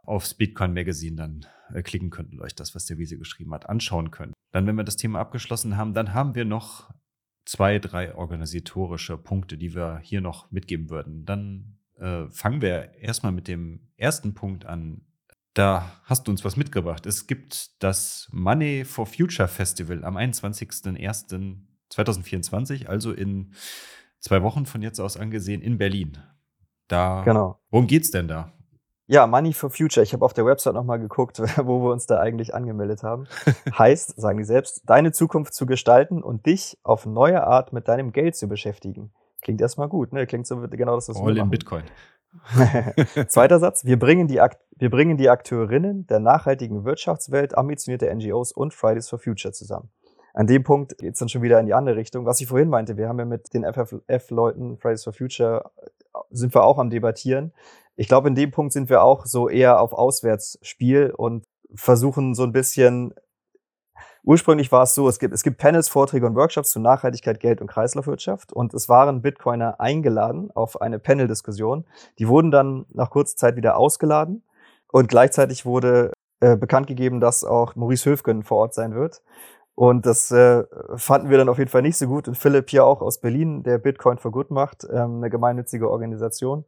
aufs Bitcoin Magazine dann äh, klicken könnt und euch das, was der Wiese geschrieben hat, anschauen könnt. Dann, wenn wir das Thema abgeschlossen haben, dann haben wir noch zwei, drei organisatorische Punkte, die wir hier noch mitgeben würden. Dann äh, fangen wir erstmal mit dem ersten Punkt an. Da hast du uns was mitgebracht. Es gibt das Money for Future Festival am 21.01.2024, also in zwei Wochen von jetzt aus angesehen in Berlin. Da, genau. Worum geht's denn da? Ja, Money for Future. Ich habe auf der Website nochmal geguckt, [laughs] wo wir uns da eigentlich angemeldet haben. [laughs] heißt, sagen die selbst, deine Zukunft zu gestalten und dich auf neue Art mit deinem Geld zu beschäftigen. Klingt erstmal gut, ne? Klingt so genau das, was All in Bitcoin. [laughs] Zweiter Satz. Wir bringen, die wir bringen die Akteurinnen der nachhaltigen Wirtschaftswelt, ambitionierte NGOs und Fridays for Future zusammen. An dem Punkt geht es dann schon wieder in die andere Richtung. Was ich vorhin meinte, wir haben ja mit den FFF-Leuten, Fridays for Future, sind wir auch am Debattieren. Ich glaube, in dem Punkt sind wir auch so eher auf Auswärtsspiel und versuchen so ein bisschen Ursprünglich war es so, es gibt, es gibt Panels, Vorträge und Workshops zu Nachhaltigkeit, Geld und Kreislaufwirtschaft und es waren Bitcoiner eingeladen auf eine Panel-Diskussion. Die wurden dann nach kurzer Zeit wieder ausgeladen und gleichzeitig wurde äh, bekannt gegeben, dass auch Maurice Höfgen vor Ort sein wird. Und das äh, fanden wir dann auf jeden Fall nicht so gut. Und Philipp hier auch aus Berlin, der Bitcoin for Good macht, ähm, eine gemeinnützige Organisation,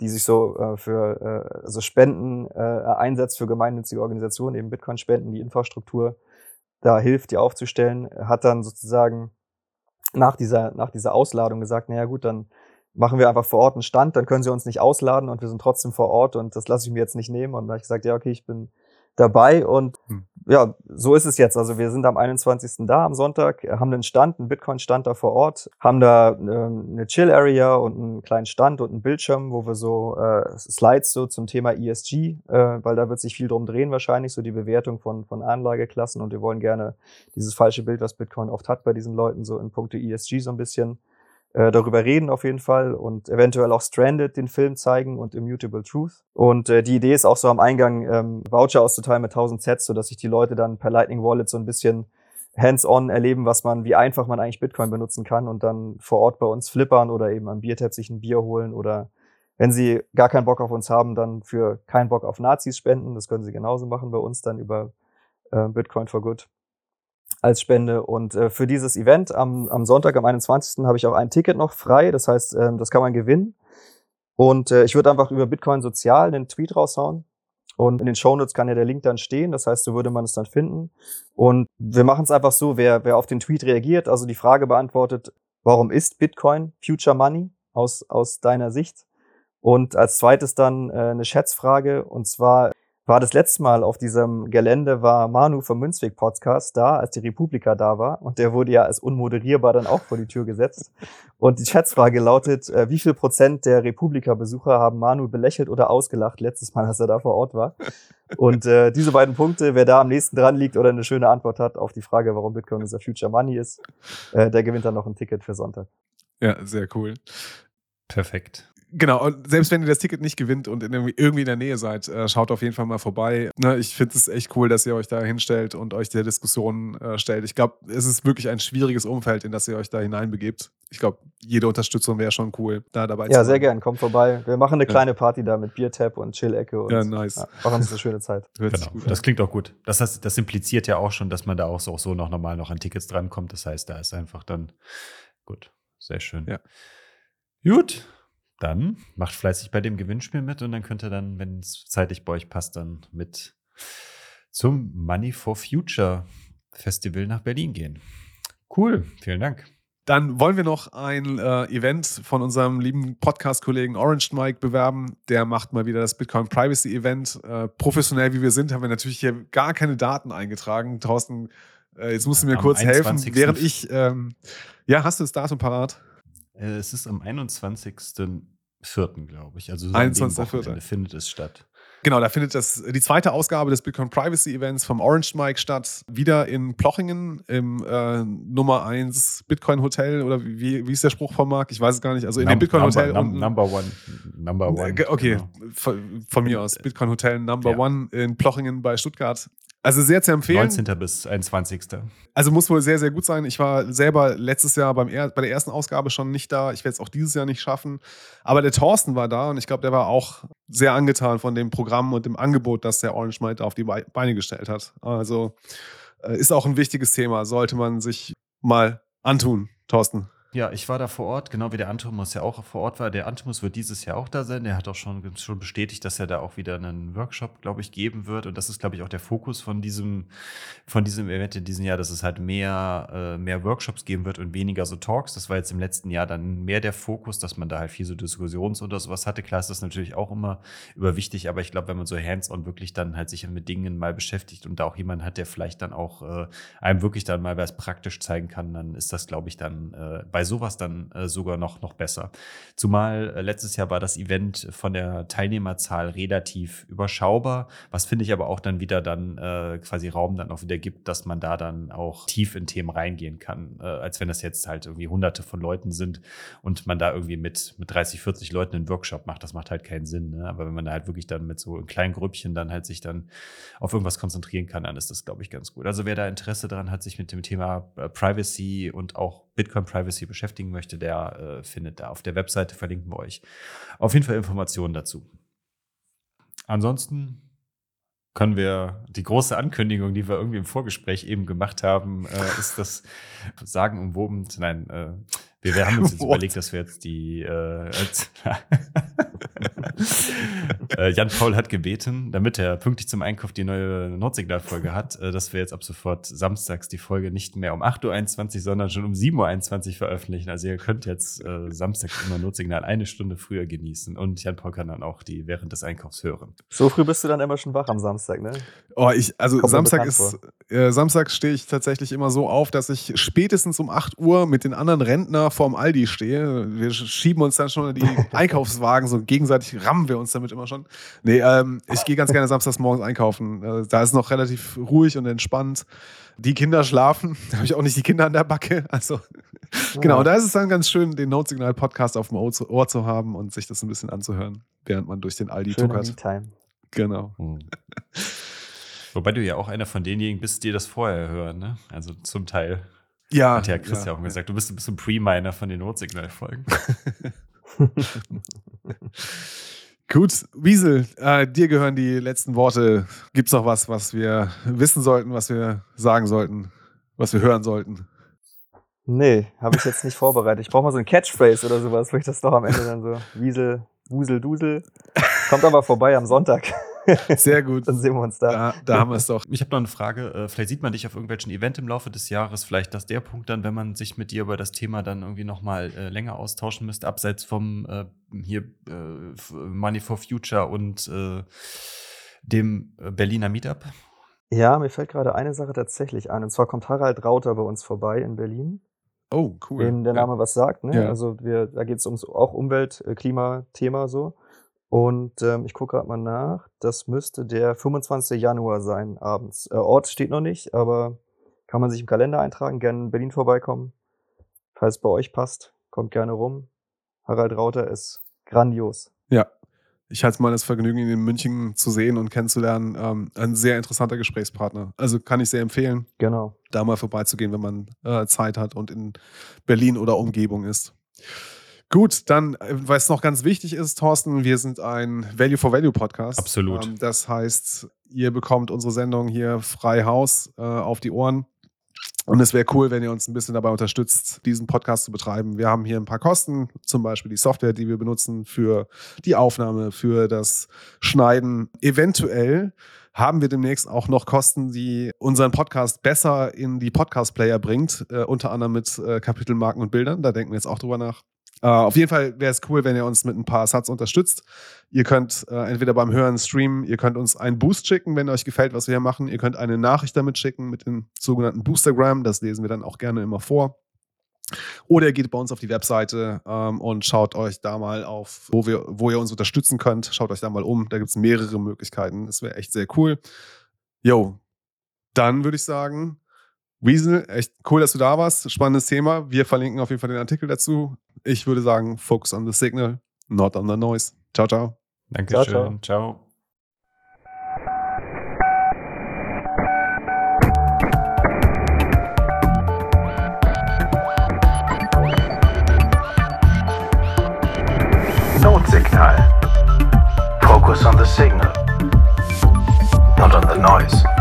die sich so äh, für äh, also Spenden äh, einsetzt für gemeinnützige Organisationen, eben Bitcoin-Spenden, die Infrastruktur da hilft, die aufzustellen, hat dann sozusagen nach dieser, nach dieser Ausladung gesagt, naja gut, dann machen wir einfach vor Ort einen Stand, dann können sie uns nicht ausladen und wir sind trotzdem vor Ort und das lasse ich mir jetzt nicht nehmen. Und da habe ich gesagt, ja, okay, ich bin dabei und hm. ja, so ist es jetzt. Also wir sind am 21. da am Sonntag, haben einen Stand, einen Bitcoin-Stand da vor Ort, haben da äh, eine Chill-Area und einen kleinen Stand und einen Bildschirm, wo wir so äh, Slides so zum Thema ESG, äh, weil da wird sich viel drum drehen wahrscheinlich, so die Bewertung von, von Anlageklassen und wir wollen gerne dieses falsche Bild, was Bitcoin oft hat bei diesen Leuten, so in puncto ESG so ein bisschen äh, darüber reden auf jeden Fall und eventuell auch Stranded den Film zeigen und Immutable Truth. Und äh, die Idee ist auch so am Eingang ähm, Voucher auszuteilen mit 1000 Sets, sodass sich die Leute dann per Lightning Wallet so ein bisschen hands-on erleben, was man, wie einfach man eigentlich Bitcoin benutzen kann und dann vor Ort bei uns flippern oder eben am Biertap sich ein Bier holen oder wenn sie gar keinen Bock auf uns haben, dann für keinen Bock auf Nazis spenden. Das können sie genauso machen bei uns dann über äh, Bitcoin for Good als Spende. Und äh, für dieses Event am, am Sonntag, am 21. habe ich auch ein Ticket noch frei. Das heißt, äh, das kann man gewinnen. Und äh, ich würde einfach über Bitcoin Sozial einen Tweet raushauen. Und in den Shownotes kann ja der Link dann stehen. Das heißt, so würde man es dann finden. Und wir machen es einfach so, wer, wer auf den Tweet reagiert, also die Frage beantwortet, warum ist Bitcoin Future Money aus, aus deiner Sicht? Und als zweites dann äh, eine Schätzfrage. Und zwar, war das letzte Mal auf diesem Gelände, war Manu vom Münzweg Podcast da, als die Republika da war. Und der wurde ja als unmoderierbar dann auch vor die Tür gesetzt. Und die Schätzfrage lautet, äh, wie viel Prozent der Republika-Besucher haben Manu belächelt oder ausgelacht letztes Mal, als er da vor Ort war? Und äh, diese beiden Punkte, wer da am nächsten dran liegt oder eine schöne Antwort hat auf die Frage, warum Bitcoin unser Future Money ist, äh, der gewinnt dann noch ein Ticket für Sonntag. Ja, sehr cool. Perfekt. Genau, und selbst wenn ihr das Ticket nicht gewinnt und in irgendwie in der Nähe seid, äh, schaut auf jeden Fall mal vorbei. Ne, ich finde es echt cool, dass ihr euch da hinstellt und euch der Diskussion äh, stellt. Ich glaube, es ist wirklich ein schwieriges Umfeld, in das ihr euch da hineinbegebt. Ich glaube, jede Unterstützung wäre schon cool, da dabei ja, zu sein. Ja, sehr gern, kommt vorbei. Wir machen eine ja. kleine Party da mit Biertap und Chill-Ecke. Ja, nice. Ja, machen uns eine schöne Zeit. [laughs] Genau. Das klingt auch gut. Das, heißt, das impliziert ja auch schon, dass man da auch so, auch so noch normal noch an Tickets drankommt. Das heißt, da ist einfach dann gut. Sehr schön. Ja. Gut, dann macht fleißig bei dem Gewinnspiel mit und dann könnt ihr dann, wenn es zeitlich bei euch passt, dann mit zum Money for Future Festival nach Berlin gehen. Cool, vielen Dank. Dann wollen wir noch ein äh, Event von unserem lieben Podcast-Kollegen Orange Mike bewerben. Der macht mal wieder das Bitcoin Privacy Event. Äh, professionell wie wir sind, haben wir natürlich hier gar keine Daten eingetragen. Thorsten, äh, jetzt musst du mir Am kurz helfen, während ich. Ähm, ja, hast du das Datum parat? Äh, es ist am 21.04., glaube ich. Also so 21.04. findet es statt. Genau, da findet das, die zweite Ausgabe des Bitcoin Privacy Events vom Orange Mike statt. Wieder in Plochingen im äh, Nummer 1 Bitcoin Hotel oder wie, wie ist der Spruch von Marc? Ich weiß es gar nicht. Also in Num dem Bitcoin Hotel. Number, unten, number One. Number One. Okay, genau. von, von, mir aus. Bitcoin Hotel Number ja. One in Plochingen bei Stuttgart. Also sehr zu empfehlen. 19. bis 21. Also muss wohl sehr, sehr gut sein. Ich war selber letztes Jahr beim er bei der ersten Ausgabe schon nicht da. Ich werde es auch dieses Jahr nicht schaffen. Aber der Thorsten war da und ich glaube, der war auch sehr angetan von dem Programm und dem Angebot, das der Orange Might auf die Beine gestellt hat. Also äh, ist auch ein wichtiges Thema, sollte man sich mal antun. Thorsten? Ja, ich war da vor Ort, genau wie der Antimus ja auch vor Ort war. Der Antimus wird dieses Jahr auch da sein. Der hat auch schon, schon bestätigt, dass er da auch wieder einen Workshop, glaube ich, geben wird. Und das ist, glaube ich, auch der Fokus von diesem, von diesem Event in diesem Jahr, dass es halt mehr, äh, mehr Workshops geben wird und weniger so Talks. Das war jetzt im letzten Jahr dann mehr der Fokus, dass man da halt viel so Diskussions- oder sowas hatte. Klar ist das natürlich auch immer überwichtig, aber ich glaube, wenn man so hands-on wirklich dann halt sich mit Dingen mal beschäftigt und da auch jemanden hat, der vielleicht dann auch äh, einem wirklich dann mal was praktisch zeigen kann, dann ist das, glaube ich, dann äh, bei sowas dann äh, sogar noch, noch besser. Zumal äh, letztes Jahr war das Event von der Teilnehmerzahl relativ überschaubar, was finde ich aber auch dann wieder dann äh, quasi Raum dann auch wieder gibt, dass man da dann auch tief in Themen reingehen kann, äh, als wenn das jetzt halt irgendwie hunderte von Leuten sind und man da irgendwie mit, mit 30, 40 Leuten einen Workshop macht, das macht halt keinen Sinn. Ne? Aber wenn man da halt wirklich dann mit so kleinen Grüppchen dann halt sich dann auf irgendwas konzentrieren kann, dann ist das, glaube ich, ganz gut. Also wer da Interesse daran hat, sich mit dem Thema äh, Privacy und auch Bitcoin Privacy beschäftigen möchte, der äh, findet da auf der Webseite, verlinken wir euch auf jeden Fall Informationen dazu. Ansonsten können wir die große Ankündigung, die wir irgendwie im Vorgespräch eben gemacht haben, äh, ist das sagenumwoben, nein, äh, wir, wir haben uns jetzt [laughs] überlegt, dass wir jetzt die äh, [laughs] [laughs] äh, Jan Paul hat gebeten, damit er pünktlich zum Einkauf die neue Nordsignal-Folge hat, äh, dass wir jetzt ab sofort samstags die Folge nicht mehr um 8.21 Uhr, sondern schon um 7.21 Uhr veröffentlichen. Also ihr könnt jetzt äh, samstags immer Nordsignal eine Stunde früher genießen und Jan Paul kann dann auch die während des Einkaufs hören. So früh bist du dann immer schon wach am Samstag, ne? Oh, ich, also Kommt Samstag ist, äh, Samstag stehe ich tatsächlich immer so auf, dass ich spätestens um 8 Uhr mit den anderen Rentner vorm Aldi stehe. Wir schieben uns dann schon die [laughs] Einkaufswagen, so gegenseitig rammen wir uns damit immer schon. Nee, ähm, ich gehe ganz gerne samstags morgens einkaufen. Äh, da ist noch relativ ruhig und entspannt. Die Kinder schlafen. [laughs] Da habe ich auch nicht die Kinder an der Backe. Also, ja. genau, da ist es dann ganz schön, den Notsignal-Podcast auf dem Ohr zu haben und sich das ein bisschen anzuhören, während man durch den Aldi Schöne tuckert. Time. Genau. Hm. Wobei du ja auch einer von denjenigen bist, die das vorher hören, ne? Also zum Teil. Ja. Hat ja Chris ja, auch gesagt, du bist, bist ein Pre-Miner von den Notsignal-Folgen. [laughs] [laughs] Gut, Wiesel, äh, dir gehören die letzten Worte. Gibt es noch was, was wir wissen sollten, was wir sagen sollten, was wir hören sollten? Nee, habe ich jetzt nicht vorbereitet. Ich brauche mal so ein Catchphrase oder sowas, wo ich das doch am Ende dann so Wiesel, Wusel, Dusel. Kommt aber vorbei am Sonntag. [laughs] Sehr gut. Dann sehen wir uns da. Da, da haben wir es doch. Ich habe noch eine Frage. Äh, vielleicht sieht man dich auf irgendwelchen Event im Laufe des Jahres. Vielleicht dass der Punkt dann, wenn man sich mit dir über das Thema dann irgendwie nochmal äh, länger austauschen müsste, abseits vom äh, hier äh, Money for Future und äh, dem Berliner Meetup. Ja, mir fällt gerade eine Sache tatsächlich ein. Und zwar kommt Harald Rauter bei uns vorbei in Berlin. Oh, cool. Dem der Name ja. was sagt. Ne? Ja. Also wir, da geht es ums auch Umwelt, Klimathema so. Und ähm, ich gucke gerade mal nach. Das müsste der 25. Januar sein, abends. Äh, Ort steht noch nicht, aber kann man sich im Kalender eintragen, gerne in Berlin vorbeikommen. Falls es bei euch passt, kommt gerne rum. Harald Rauter ist grandios. Ja, ich hatte mal das Vergnügen, ihn in München zu sehen und kennenzulernen. Ähm, ein sehr interessanter Gesprächspartner. Also kann ich sehr empfehlen, genau. da mal vorbeizugehen, wenn man äh, Zeit hat und in Berlin oder Umgebung ist. Gut, dann, äh, was noch ganz wichtig ist, Thorsten, wir sind ein Value for Value Podcast. Absolut. Ähm, das heißt, ihr bekommt unsere Sendung hier frei Haus äh, auf die Ohren. Und es wäre cool, wenn ihr uns ein bisschen dabei unterstützt, diesen Podcast zu betreiben. Wir haben hier ein paar Kosten, zum Beispiel die Software, die wir benutzen für die Aufnahme, für das Schneiden. Eventuell haben wir demnächst auch noch Kosten, die unseren Podcast besser in die Podcast-Player bringt, äh, unter anderem mit äh, Kapitelmarken und Bildern. Da denken wir jetzt auch drüber nach. Uh, auf jeden Fall wäre es cool, wenn ihr uns mit ein paar Satz unterstützt. Ihr könnt uh, entweder beim Hören streamen, ihr könnt uns einen Boost schicken, wenn euch gefällt, was wir hier machen. Ihr könnt eine Nachricht damit schicken mit dem sogenannten Boostergram. Das lesen wir dann auch gerne immer vor. Oder ihr geht bei uns auf die Webseite ähm, und schaut euch da mal auf, wo, wir, wo ihr uns unterstützen könnt. Schaut euch da mal um. Da gibt es mehrere Möglichkeiten. Das wäre echt sehr cool. Jo, dann würde ich sagen, Weasel, echt cool, dass du da warst. Spannendes Thema. Wir verlinken auf jeden Fall den Artikel dazu. Ich würde sagen, focus on the signal, not on the noise. Ciao, ciao. Dankeschön. Ciao. ciao. ciao. Notsignal. Focus on the signal, not on the noise.